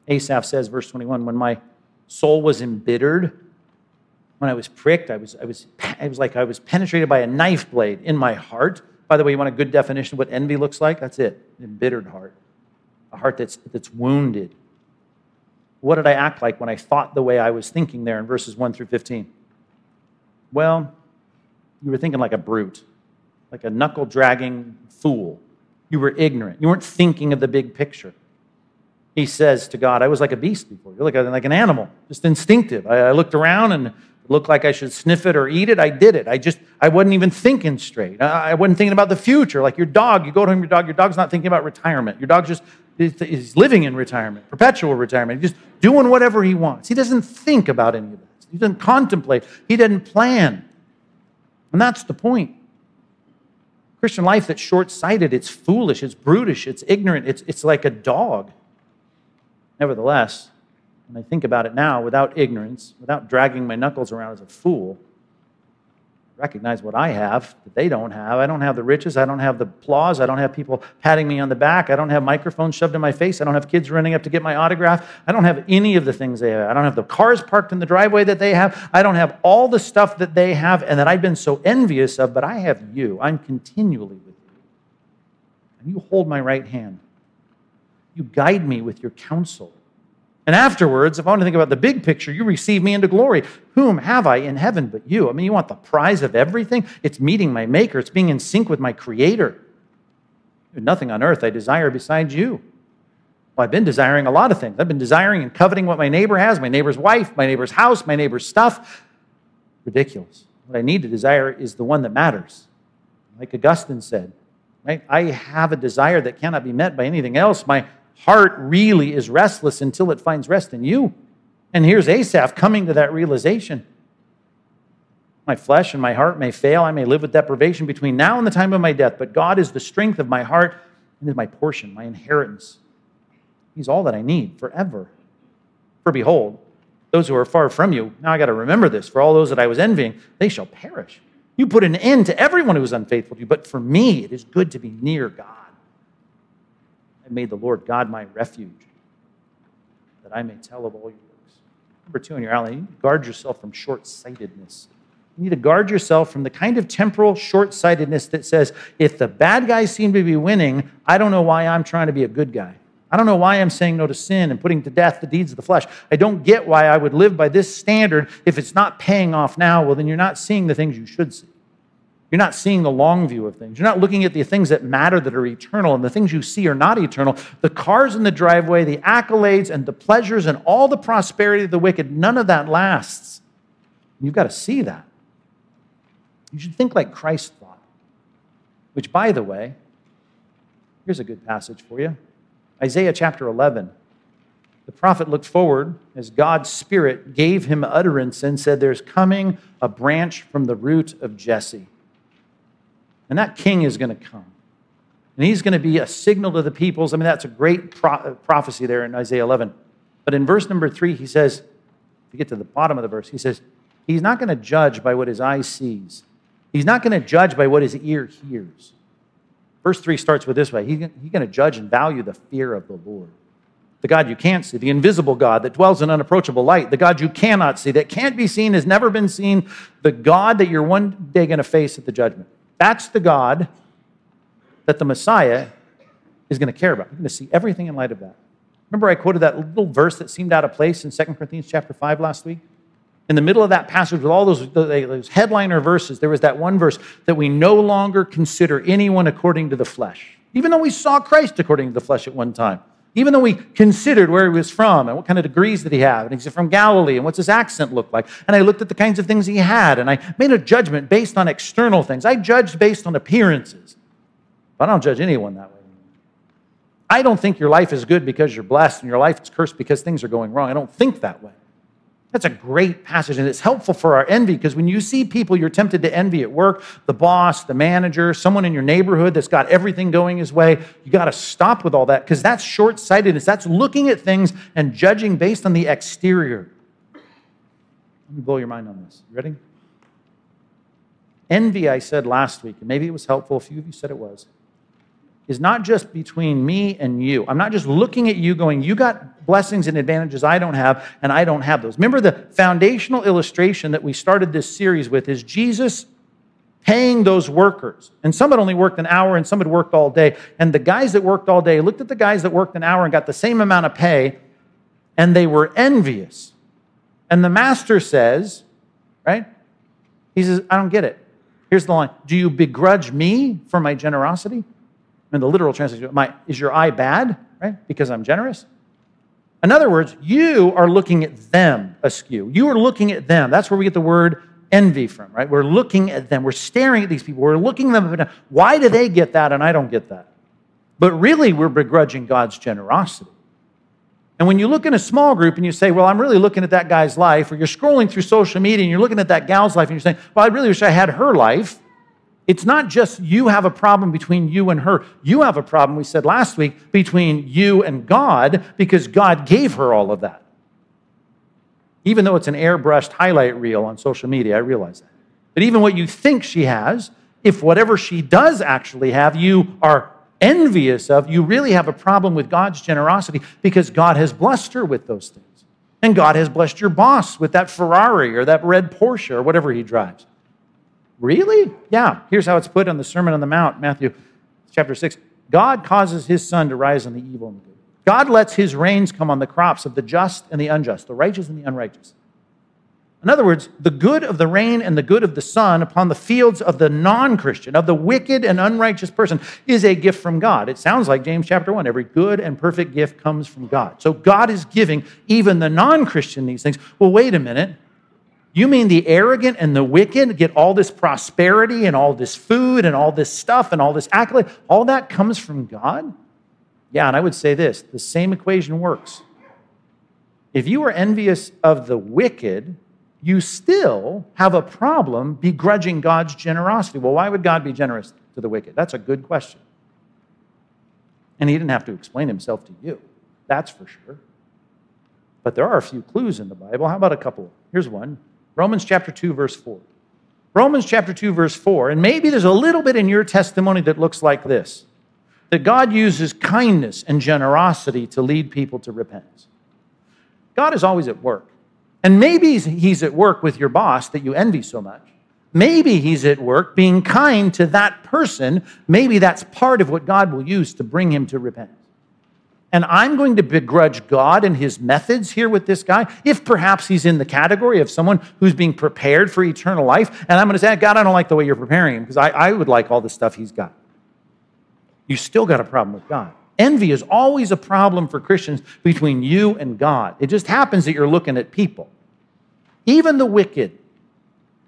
Asaph says, verse 21, when my soul was embittered, when I was pricked, I was, I was, it was like I was penetrated by a knife blade in my heart. By the way, you want a good definition of what envy looks like? That's it embittered heart, a heart that's, that's wounded. What did I act like when I thought the way I was thinking there in verses 1 through 15? Well, you were thinking like a brute, like a knuckle dragging fool. You were ignorant. You weren't thinking of the big picture. He says to God, I was like a beast before. You're like, like an animal, just instinctive. I, I looked around and looked like I should sniff it or eat it. I did it. I just, I wasn't even thinking straight. I, I wasn't thinking about the future. Like your dog, you go to him, your dog, your dog's not thinking about retirement. Your dog's just, he's living in retirement, perpetual retirement, just doing whatever he wants. He doesn't think about any of this. He doesn't contemplate. He doesn't plan. And that's the point. Christian life that's short sighted, it's foolish, it's brutish, it's ignorant, it's, it's like a dog. Nevertheless, when I think about it now, without ignorance, without dragging my knuckles around as a fool, recognize what I have that they don't have. I don't have the riches. I don't have the applause. I don't have people patting me on the back. I don't have microphones shoved in my face. I don't have kids running up to get my autograph. I don't have any of the things they have. I don't have the cars parked in the driveway that they have. I don't have all the stuff that they have and that I've been so envious of, but I have you. I'm continually with you. And you hold my right hand. You guide me with your counsel. And afterwards, if I want to think about the big picture, you receive me into glory. Whom have I in heaven but you? I mean, you want the prize of everything? It's meeting my maker, it's being in sync with my creator. Nothing on earth I desire besides you. Well, I've been desiring a lot of things. I've been desiring and coveting what my neighbor has, my neighbor's wife, my neighbor's house, my neighbor's stuff. Ridiculous. What I need to desire is the one that matters. Like Augustine said, right? I have a desire that cannot be met by anything else. My heart really is restless until it finds rest in you. And here's Asaph coming to that realization. My flesh and my heart may fail. I may live with deprivation between now and the time of my death, but God is the strength of my heart and is my portion, my inheritance. He's all that I need forever. For behold, those who are far from you, now I got to remember this, for all those that I was envying, they shall perish. You put an end to everyone who was unfaithful to you, but for me it is good to be near God. I made the Lord God my refuge, that I may tell of all your works. Number two in your outline, you guard yourself from short sightedness. You need to guard yourself from the kind of temporal short sightedness that says, if the bad guys seem to be winning, I don't know why I'm trying to be a good guy. I don't know why I'm saying no to sin and putting to death the deeds of the flesh. I don't get why I would live by this standard if it's not paying off now. Well, then you're not seeing the things you should see. You're not seeing the long view of things. You're not looking at the things that matter that are eternal, and the things you see are not eternal. The cars in the driveway, the accolades, and the pleasures, and all the prosperity of the wicked, none of that lasts. You've got to see that. You should think like Christ thought, which, by the way, here's a good passage for you Isaiah chapter 11. The prophet looked forward as God's Spirit gave him utterance and said, There's coming a branch from the root of Jesse. And that king is going to come. And he's going to be a signal to the peoples. I mean, that's a great pro- uh, prophecy there in Isaiah 11. But in verse number three, he says, if you get to the bottom of the verse, he says, He's not going to judge by what his eye sees, he's not going to judge by what his ear hears. Verse 3 starts with this way He's going to judge and value the fear of the Lord. The God you can't see, the invisible God that dwells in unapproachable light, the God you cannot see, that can't be seen, has never been seen, the God that you're one day going to face at the judgment. That's the God that the Messiah is going to care about. You're going to see everything in light of that. Remember, I quoted that little verse that seemed out of place in 2 Corinthians chapter 5 last week? in the middle of that passage with all those, those headliner verses, there was that one verse that we no longer consider anyone according to the flesh, even though we saw Christ according to the flesh at one time. Even though we considered where he was from and what kind of degrees did he have, and he's from Galilee, and what's his accent look like, and I looked at the kinds of things he had, and I made a judgment based on external things. I judged based on appearances, but I don't judge anyone that way. I don't think your life is good because you're blessed, and your life is cursed because things are going wrong. I don't think that way. That's a great passage, and it's helpful for our envy because when you see people you're tempted to envy at work, the boss, the manager, someone in your neighborhood that's got everything going his way, you got to stop with all that because that's short sightedness. That's looking at things and judging based on the exterior. Let me blow your mind on this. You ready? Envy, I said last week, and maybe it was helpful. A few of you said it was is not just between me and you. I'm not just looking at you going, you got blessings and advantages I don't have, and I don't have those. Remember, the foundational illustration that we started this series with is Jesus paying those workers. And some had only worked an hour and some had worked all day. And the guys that worked all day looked at the guys that worked an hour and got the same amount of pay, and they were envious. And the master says, right? He says, I don't get it. Here's the line Do you begrudge me for my generosity? And the literal translation, my, is your eye bad, right? Because I'm generous? In other words, you are looking at them askew. You are looking at them. That's where we get the word envy from, right? We're looking at them. We're staring at these people. We're looking them. Why do they get that and I don't get that? But really, we're begrudging God's generosity. And when you look in a small group and you say, Well, I'm really looking at that guy's life, or you're scrolling through social media and you're looking at that gal's life and you're saying, Well, I really wish I had her life. It's not just you have a problem between you and her. You have a problem, we said last week, between you and God because God gave her all of that. Even though it's an airbrushed highlight reel on social media, I realize that. But even what you think she has, if whatever she does actually have, you are envious of, you really have a problem with God's generosity because God has blessed her with those things. And God has blessed your boss with that Ferrari or that red Porsche or whatever he drives. Really? Yeah. Here's how it's put on the Sermon on the Mount, Matthew chapter 6. God causes his sun to rise on the evil and the good. God lets his rains come on the crops of the just and the unjust, the righteous and the unrighteous. In other words, the good of the rain and the good of the sun upon the fields of the non Christian, of the wicked and unrighteous person, is a gift from God. It sounds like James chapter 1. Every good and perfect gift comes from God. So God is giving even the non Christian these things. Well, wait a minute. You mean the arrogant and the wicked get all this prosperity and all this food and all this stuff and all this accolade? All that comes from God? Yeah, and I would say this the same equation works. If you are envious of the wicked, you still have a problem begrudging God's generosity. Well, why would God be generous to the wicked? That's a good question. And he didn't have to explain himself to you, that's for sure. But there are a few clues in the Bible. How about a couple? Here's one Romans chapter 2, verse 4. Romans chapter 2, verse 4. And maybe there's a little bit in your testimony that looks like this that God uses kindness and generosity to lead people to repentance. God is always at work. And maybe he's at work with your boss that you envy so much. Maybe he's at work being kind to that person. Maybe that's part of what God will use to bring him to repentance. And I'm going to begrudge God and his methods here with this guy, if perhaps he's in the category of someone who's being prepared for eternal life. And I'm going to say, God, I don't like the way you're preparing him because I, I would like all the stuff he's got. You still got a problem with God. Envy is always a problem for Christians between you and God. It just happens that you're looking at people. Even the wicked,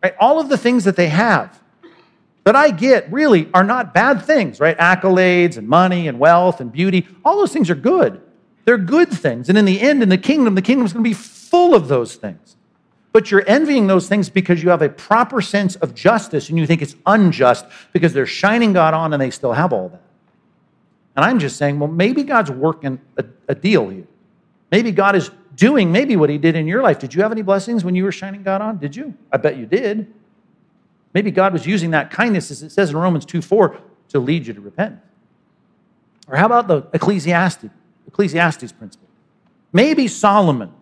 right? All of the things that they have that I get really are not bad things, right? Accolades and money and wealth and beauty, all those things are good. They're good things. And in the end, in the kingdom, the kingdom is going to be full of those things. But you're envying those things because you have a proper sense of justice and you think it's unjust because they're shining God on and they still have all that. And I'm just saying, well, maybe God's working a, a deal here. Maybe God is doing maybe what he did in your life. Did you have any blessings when you were shining God on? Did you? I bet you did. Maybe God was using that kindness, as it says in Romans 2 4, to lead you to repent. Or how about the Ecclesiastes, Ecclesiastes principle? Maybe Solomon,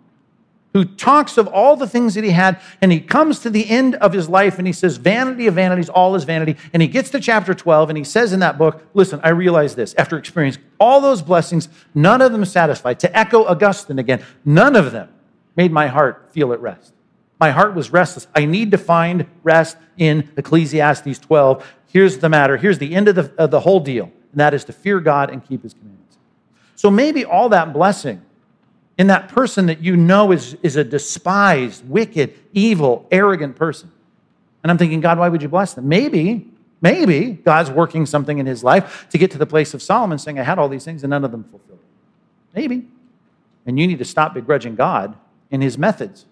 who talks of all the things that he had, and he comes to the end of his life and he says, Vanity of vanities, all is vanity. And he gets to chapter 12 and he says in that book, Listen, I realize this. After experiencing all those blessings, none of them satisfied. To echo Augustine again, none of them made my heart feel at rest. My heart was restless. I need to find rest in Ecclesiastes 12. Here's the matter. Here's the end of the, of the whole deal, and that is to fear God and keep his commandments. So maybe all that blessing in that person that you know is, is a despised, wicked, evil, arrogant person. And I'm thinking, God, why would you bless them? Maybe, maybe God's working something in his life to get to the place of Solomon saying, I had all these things and none of them fulfilled. Maybe. And you need to stop begrudging God in his methods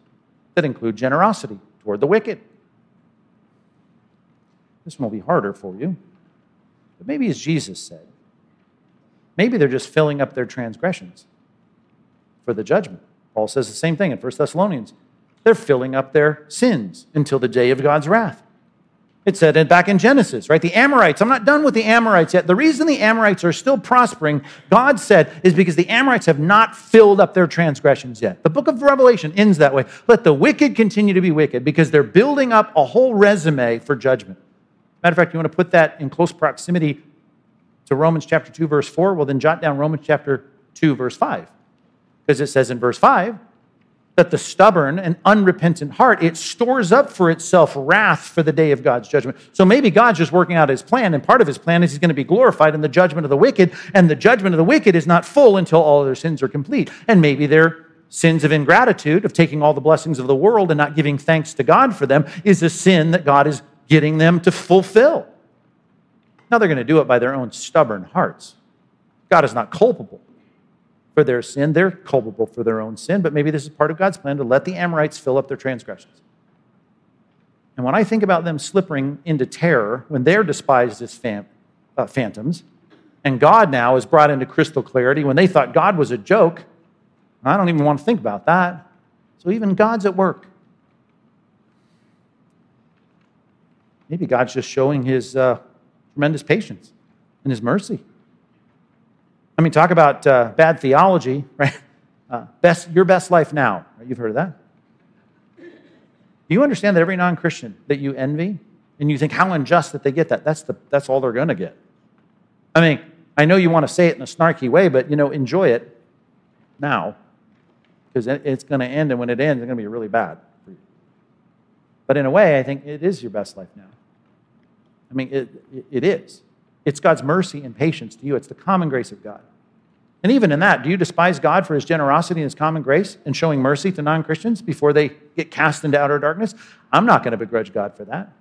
that include generosity toward the wicked. This one will be harder for you. But maybe, as Jesus said, maybe they're just filling up their transgressions for the judgment. Paul says the same thing in 1 Thessalonians. They're filling up their sins until the day of God's wrath. It said it back in Genesis, right? The Amorites, I'm not done with the Amorites yet. The reason the Amorites are still prospering, God said, is because the Amorites have not filled up their transgressions yet. The book of Revelation ends that way. Let the wicked continue to be wicked because they're building up a whole resume for judgment. Matter of fact, you want to put that in close proximity to Romans chapter 2, verse 4? Well, then jot down Romans chapter 2, verse 5. Because it says in verse 5, that the stubborn and unrepentant heart it stores up for itself wrath for the day of God's judgment. So maybe God's just working out his plan and part of his plan is he's going to be glorified in the judgment of the wicked and the judgment of the wicked is not full until all their sins are complete. And maybe their sins of ingratitude of taking all the blessings of the world and not giving thanks to God for them is a sin that God is getting them to fulfill. Now they're going to do it by their own stubborn hearts. God is not culpable for their sin. They're culpable for their own sin, but maybe this is part of God's plan to let the Amorites fill up their transgressions. And when I think about them slipping into terror when they're despised as uh, phantoms, and God now is brought into crystal clarity when they thought God was a joke, I don't even want to think about that. So even God's at work. Maybe God's just showing his uh, tremendous patience and his mercy. I mean, talk about uh, bad theology, [LAUGHS] right? Uh, best, your best life now. You've heard of that. Do you understand that every non Christian that you envy and you think how unjust that they get that, that's, the, that's all they're going to get? I mean, I know you want to say it in a snarky way, but you know, enjoy it now because it's going to end, and when it ends, it's going to be really bad for you. But in a way, I think it is your best life now. I mean, it, it is. It's God's mercy and patience to you, it's the common grace of God. And even in that, do you despise God for his generosity and his common grace and showing mercy to non Christians before they get cast into outer darkness? I'm not going to begrudge God for that.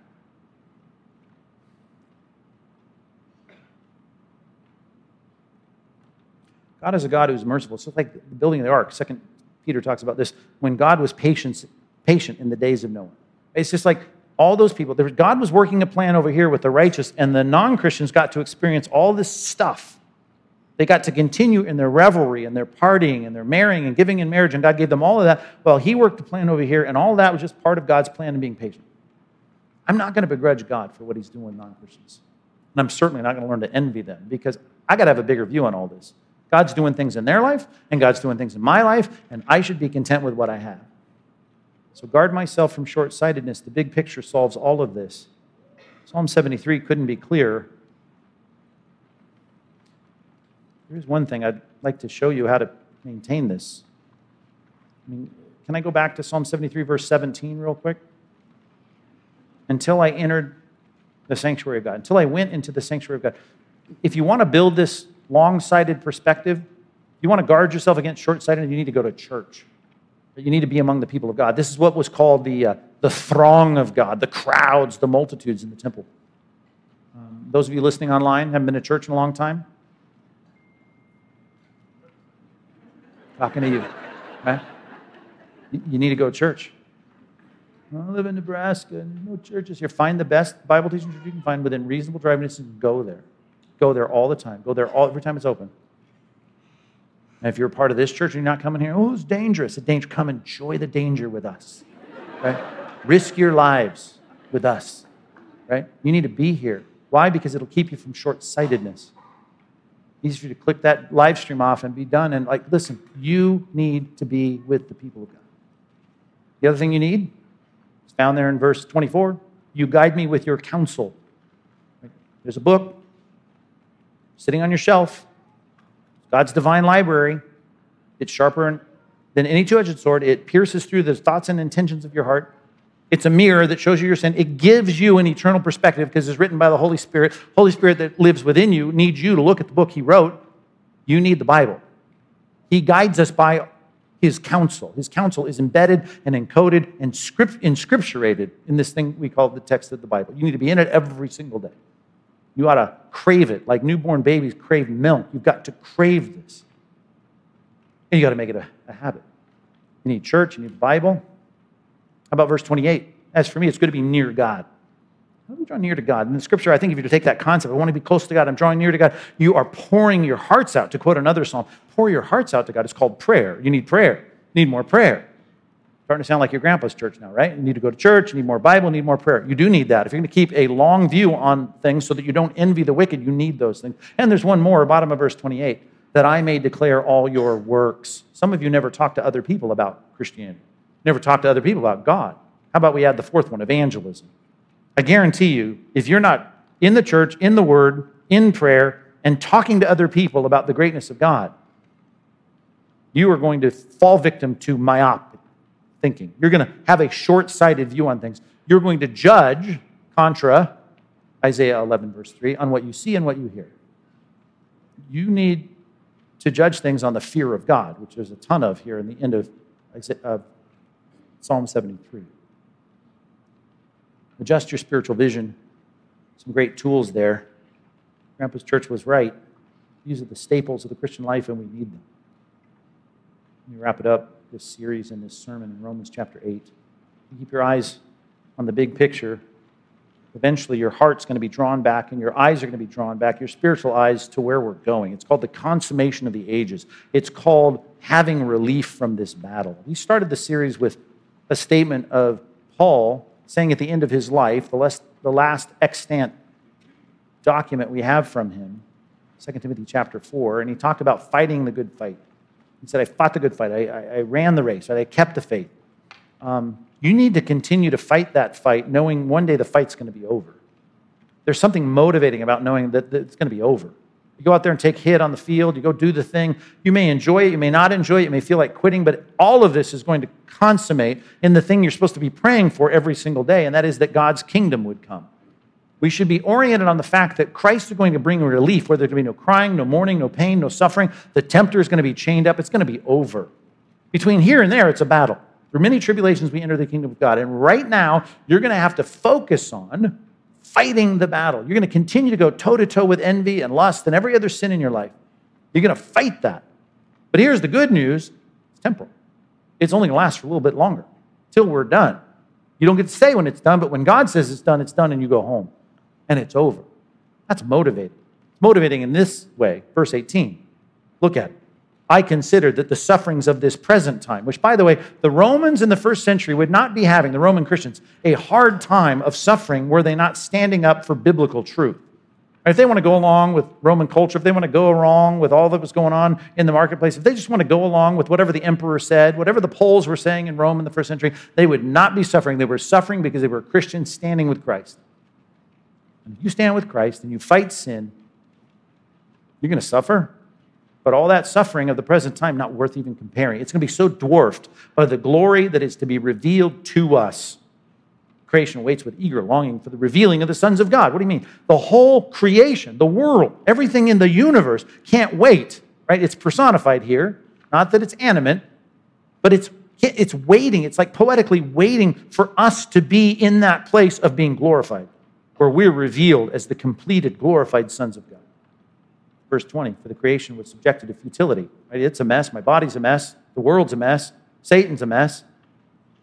God is a God who's merciful. So, like the building of the ark, Second Peter talks about this. When God was patient, patient in the days of Noah. It's just like all those people. God was working a plan over here with the righteous, and the non Christians got to experience all this stuff. They got to continue in their revelry and their partying and their marrying and giving in marriage, and God gave them all of that. Well, He worked the plan over here, and all that was just part of God's plan in being patient. I'm not going to begrudge God for what He's doing with non Christians. And I'm certainly not going to learn to envy them because I got to have a bigger view on all this. God's doing things in their life, and God's doing things in my life, and I should be content with what I have. So guard myself from short sightedness. The big picture solves all of this. Psalm 73 couldn't be clearer. Here's one thing I'd like to show you how to maintain this. I mean, can I go back to Psalm 73, verse 17, real quick? Until I entered the sanctuary of God, until I went into the sanctuary of God. If you want to build this long sighted perspective, you want to guard yourself against short sightedness, you need to go to church you need to be among the people of God. This is what was called the, uh, the throng of God, the crowds, the multitudes in the temple. Um, those of you listening online haven't been to church in a long time? Talking to you. [LAUGHS] Right? You need to go to church. I live in Nebraska and no churches here. Find the best Bible teaching church you can find within reasonable driving distance and go there. Go there all the time. Go there all, every time it's open. And if you're part of this church and you're not coming here, oh, it's dangerous. It's dangerous. Come enjoy the danger with us. Right? Risk your lives with us. Right? You need to be here. Why? Because it'll keep you from short sightedness. Easy for you to click that live stream off and be done. And, like, listen, you need to be with the people of God. The other thing you need is found there in verse 24 you guide me with your counsel. There's a book sitting on your shelf God's divine library. It's sharper than any two edged sword. It pierces through the thoughts and intentions of your heart. It's a mirror that shows you your sin. It gives you an eternal perspective because it's written by the Holy Spirit. Holy Spirit that lives within you needs you to look at the book He wrote. You need the Bible. He guides us by His counsel. His counsel is embedded and encoded and script, inscripturated in this thing we call the text of the Bible. You need to be in it every single day. You ought to crave it like newborn babies crave milk. You've got to crave this. And you got to make it a, a habit. You need church, you need the Bible. How about verse 28? As for me, it's good to be near God. How do we draw near to God? In the scripture, I think if you take that concept, I want to be close to God, I'm drawing near to God, you are pouring your hearts out. To quote another psalm, pour your hearts out to God. It's called prayer. You need prayer. You need more prayer. Starting to sound like your grandpa's church now, right? You need to go to church, you need more Bible, you need more prayer. You do need that. If you're going to keep a long view on things so that you don't envy the wicked, you need those things. And there's one more, bottom of verse 28, that I may declare all your works. Some of you never talk to other people about Christianity, never talk to other people about God. How about we add the fourth one, evangelism? I guarantee you, if you're not in the church, in the word, in prayer, and talking to other people about the greatness of God, you are going to fall victim to myopia thinking. You're going to have a short sighted view on things. You're going to judge, contra Isaiah 11, verse 3, on what you see and what you hear. You need to judge things on the fear of God, which there's a ton of here in the end of, of Psalm 73. Adjust your spiritual vision. Some great tools there. Grandpa's church was right. These are the staples of the Christian life, and we need them. Let me wrap it up this series and this sermon in Romans chapter 8. You keep your eyes on the big picture. Eventually, your heart's going to be drawn back and your eyes are going to be drawn back, your spiritual eyes to where we're going. It's called the consummation of the ages. It's called having relief from this battle. We started the series with a statement of Paul saying at the end of his life, the last, the last extant document we have from him, 2 Timothy chapter 4, and he talked about fighting the good fight. He said, I fought the good fight. I, I, I ran the race. Right? I kept the faith. Um, you need to continue to fight that fight, knowing one day the fight's going to be over. There's something motivating about knowing that, that it's going to be over. You go out there and take hit on the field, you go do the thing. You may enjoy it, you may not enjoy it, you may feel like quitting, but all of this is going to consummate in the thing you're supposed to be praying for every single day, and that is that God's kingdom would come. We should be oriented on the fact that Christ is going to bring relief, where there's going to be no crying, no mourning, no pain, no suffering. The tempter is going to be chained up. It's going to be over. Between here and there, it's a battle. Through many tribulations, we enter the kingdom of God. And right now, you're going to have to focus on fighting the battle. You're going to continue to go toe to toe with envy and lust and every other sin in your life. You're going to fight that. But here's the good news it's temporal, it's only going to last for a little bit longer till we're done. You don't get to say when it's done, but when God says it's done, it's done, and you go home and it's over. That's motivating. It's motivating in this way. Verse 18. Look at it. I consider that the sufferings of this present time, which, by the way, the Romans in the first century would not be having, the Roman Christians, a hard time of suffering were they not standing up for biblical truth. If they want to go along with Roman culture, if they want to go along with all that was going on in the marketplace, if they just want to go along with whatever the emperor said, whatever the polls were saying in Rome in the first century, they would not be suffering. They were suffering because they were Christians standing with Christ. And if you stand with Christ and you fight sin, you're going to suffer. But all that suffering of the present time, not worth even comparing. It's going to be so dwarfed by the glory that is to be revealed to us. Creation waits with eager longing for the revealing of the sons of God. What do you mean? The whole creation, the world, everything in the universe can't wait, right? It's personified here. Not that it's animate, but it's it's waiting. It's like poetically waiting for us to be in that place of being glorified, where we're revealed as the completed, glorified sons of God. Verse 20, for the creation was subjected to futility. Right? It's a mess. My body's a mess. The world's a mess. Satan's a mess.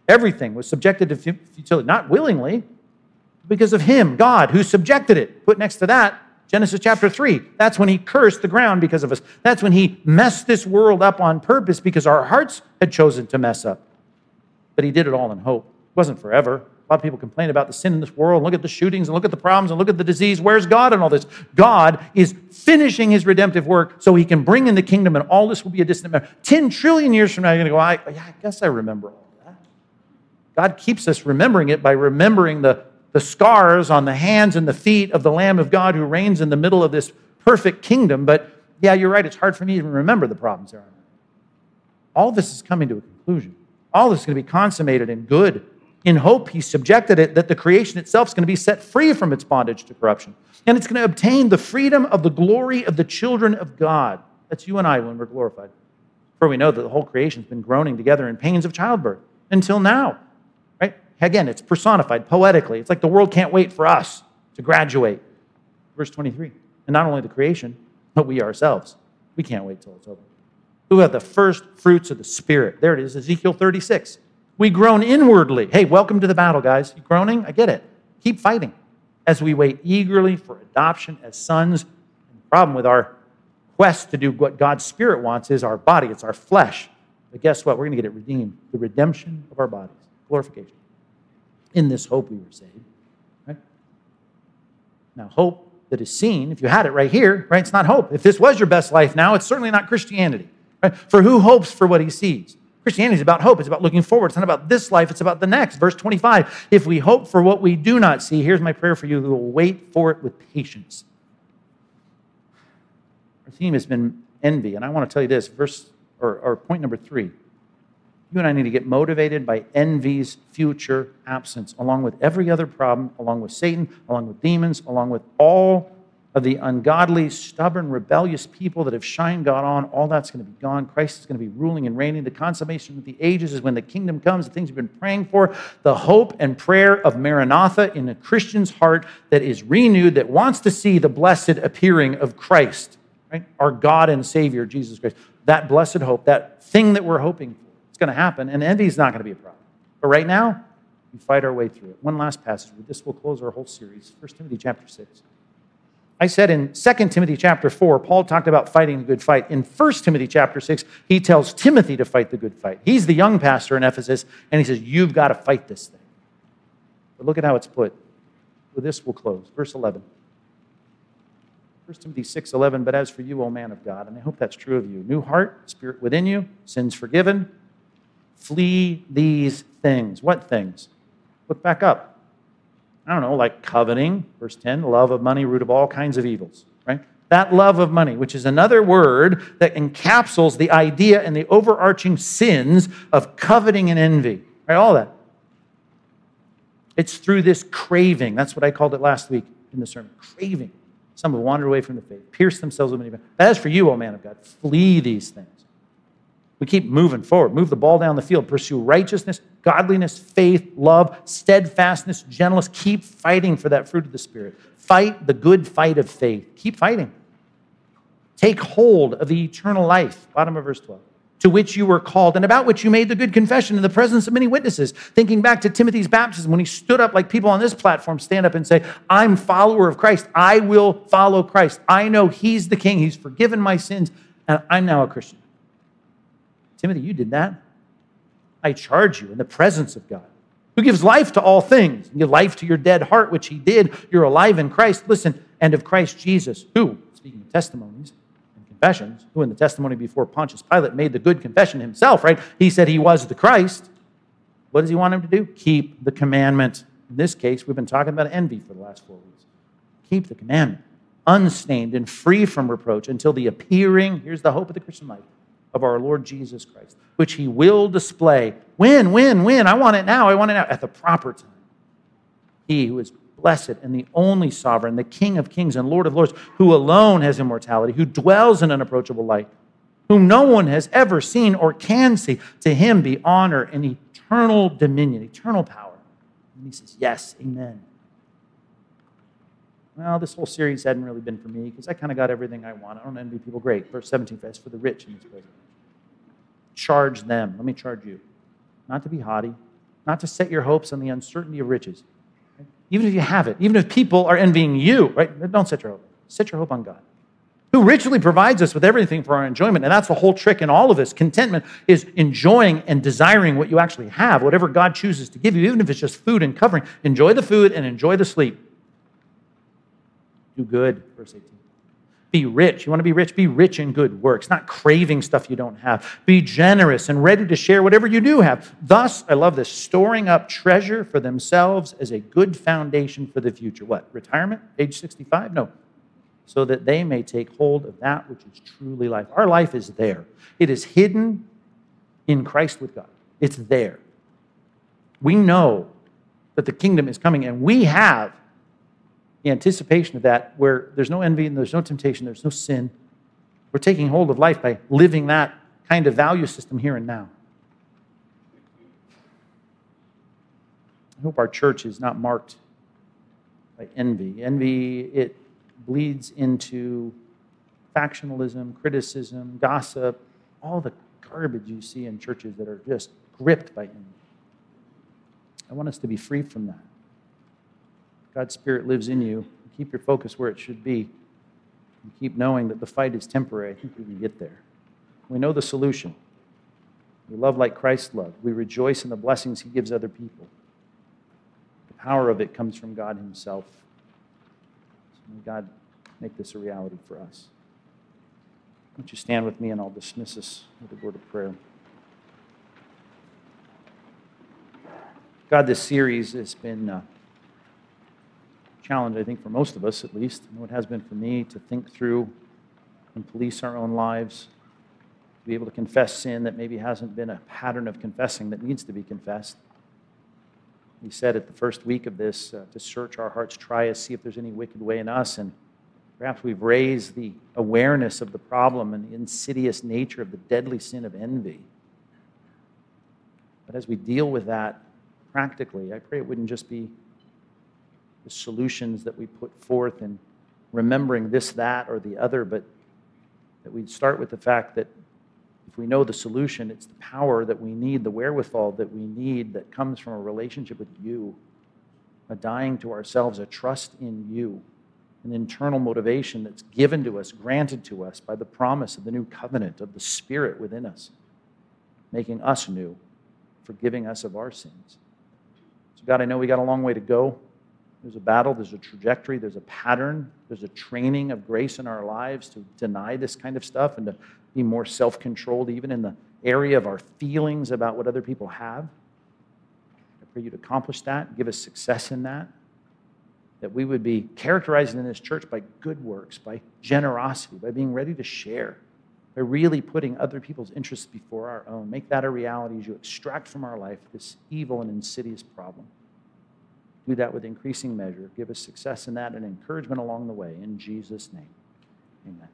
Everything was subjected to futility, not willingly, because of him, God, who subjected it. Put next to that, Genesis chapter 3. That's when he cursed the ground because of us. That's when he messed this world up on purpose because our hearts had chosen to mess up. But he did it all in hope. It wasn't forever. A lot of people complain about the sin in this world. Look at the shootings and look at the problems and look at the disease. Where's God in all this? God is finishing his redemptive work so he can bring in the kingdom and all this will be a distant memory. 10 trillion years from now, you're going to go, I, yeah, I guess I remember all that. God keeps us remembering it by remembering the, the scars on the hands and the feet of the Lamb of God who reigns in the middle of this perfect kingdom. But yeah, you're right, it's hard for me to remember the problems there. All this is coming to a conclusion. All this is going to be consummated in good. In hope, he subjected it that the creation itself is going to be set free from its bondage to corruption. And it's going to obtain the freedom of the glory of the children of God. That's you and I when we're glorified. For we know that the whole creation has been groaning together in pains of childbirth until now. Right? Again, it's personified poetically. It's like the world can't wait for us to graduate. Verse 23. And not only the creation, but we ourselves. We can't wait till it's over. Who have the first fruits of the Spirit? There it is, Ezekiel 36. We groan inwardly. Hey, welcome to the battle, guys. You groaning? I get it. Keep fighting as we wait eagerly for adoption as sons. the problem with our quest to do what God's Spirit wants is our body, it's our flesh. But guess what? We're going to get it redeemed the redemption of our bodies, glorification in this hope we were saved. Right? Now, hope that is seen, if you had it right here, right, it's not hope. If this was your best life now, it's certainly not Christianity. Right? For who hopes for what he sees? Christianity is about hope. It's about looking forward. It's not about this life, it's about the next. Verse 25 If we hope for what we do not see, here's my prayer for you we will wait for it with patience. Our theme has been envy, and I want to tell you this, verse or, or point number three. You and I need to get motivated by envy's future absence, along with every other problem, along with Satan, along with demons, along with all of the ungodly, stubborn, rebellious people that have shined God on. All that's going to be gone. Christ is going to be ruling and reigning. The consummation of the ages is when the kingdom comes, the things you've been praying for, the hope and prayer of Maranatha in a Christian's heart that is renewed, that wants to see the blessed appearing of Christ, right? Our God and Savior, Jesus Christ. That blessed hope, that thing that we're hoping for it's going to happen, and envy is not going to be a problem. But right now, we fight our way through it. One last passage. With this, we'll close our whole series. 1 Timothy chapter 6. I said in 2 Timothy chapter 4, Paul talked about fighting the good fight. In 1 Timothy chapter 6, he tells Timothy to fight the good fight. He's the young pastor in Ephesus, and he says, You've got to fight this thing. But look at how it's put. With this, we'll close. Verse 11. 1 Timothy 6 11, but as for you, O man of God, and I hope that's true of you, new heart, spirit within you, sins forgiven, Flee these things. What things? Look back up. I don't know, like coveting, verse 10, love of money, root of all kinds of evils, right? That love of money, which is another word that encapsulates the idea and the overarching sins of coveting and envy, right? All that. It's through this craving. That's what I called it last week in the sermon. Craving. Some have wandered away from the faith, pierced themselves with many. That is for you, O man of God. Flee these things. We keep moving forward, move the ball down the field, pursue righteousness, godliness, faith, love, steadfastness, gentleness. Keep fighting for that fruit of the Spirit. Fight the good fight of faith. Keep fighting. Take hold of the eternal life. Bottom of verse 12. to which you were called and about which you made the good confession in the presence of many witnesses. Thinking back to Timothy's baptism when he stood up like people on this platform stand up and say, I'm follower of Christ. I will follow Christ. I know he's the king. He's forgiven my sins and I'm now a Christian. Timothy, you did that. I charge you in the presence of God, who gives life to all things, and give life to your dead heart, which he did. You're alive in Christ. Listen, and of Christ Jesus, who, speaking of testimonies and confessions, who in the testimony before Pontius Pilate made the good confession himself, right? He said he was the Christ. What does he want him to do? Keep the commandment. In this case, we've been talking about envy for the last four weeks. Keep the commandment, unstained and free from reproach until the appearing, here's the hope of the Christian life, of our Lord Jesus Christ, which he will display. When, when, when? I want it now. I want it now. At the proper time. He who is blessed and the only sovereign, the King of kings and Lord of lords, who alone has immortality, who dwells in unapproachable light, whom no one has ever seen or can see, to him be honor and eternal dominion, eternal power. And he says, Yes, amen. Well, this whole series hadn't really been for me because I kind of got everything I want. I don't envy people. Great. Verse 17, as for the rich in this present. Charge them. Let me charge you. Not to be haughty, not to set your hopes on the uncertainty of riches. Even if you have it, even if people are envying you, right? Don't set your hope. Set your hope on God, who richly provides us with everything for our enjoyment. And that's the whole trick in all of this. Contentment is enjoying and desiring what you actually have, whatever God chooses to give you, even if it's just food and covering. Enjoy the food and enjoy the sleep. Do good, verse 18. Be rich. You want to be rich? Be rich in good works, not craving stuff you don't have. Be generous and ready to share whatever you do have. Thus, I love this, storing up treasure for themselves as a good foundation for the future. What? Retirement? Age 65? No. So that they may take hold of that which is truly life. Our life is there, it is hidden in Christ with God. It's there. We know that the kingdom is coming, and we have the anticipation of that, where there's no envy and there's no temptation, there's no sin. We're taking hold of life by living that kind of value system here and now. I hope our church is not marked by envy. Envy, it bleeds into factionalism, criticism, gossip, all the garbage you see in churches that are just gripped by envy. I want us to be free from that. God's Spirit lives in you. Keep your focus where it should be. And keep knowing that the fight is temporary. I think we can get there. We know the solution. We love like Christ loved. We rejoice in the blessings he gives other people. The power of it comes from God himself. So may God make this a reality for us. Won't you stand with me and I'll dismiss us with a word of prayer. God, this series has been. Uh, challenge, I think, for most of us at least. Know it has been for me to think through and police our own lives, to be able to confess sin that maybe hasn't been a pattern of confessing that needs to be confessed. He said at the first week of this uh, to search our hearts, try us, see if there's any wicked way in us. And perhaps we've raised the awareness of the problem and the insidious nature of the deadly sin of envy. But as we deal with that practically, I pray it wouldn't just be the solutions that we put forth and remembering this, that, or the other, but that we start with the fact that if we know the solution, it's the power that we need, the wherewithal that we need that comes from a relationship with you, a dying to ourselves, a trust in you, an internal motivation that's given to us, granted to us by the promise of the new covenant of the Spirit within us, making us new, forgiving us of our sins. So, God, I know we got a long way to go. There's a battle, there's a trajectory, there's a pattern, there's a training of grace in our lives to deny this kind of stuff and to be more self controlled, even in the area of our feelings about what other people have. I pray you to accomplish that, give us success in that. That we would be characterized in this church by good works, by generosity, by being ready to share, by really putting other people's interests before our own. Make that a reality as you extract from our life this evil and insidious problem do that with increasing measure. Give us success in that and encouragement along the way. In Jesus' name, amen.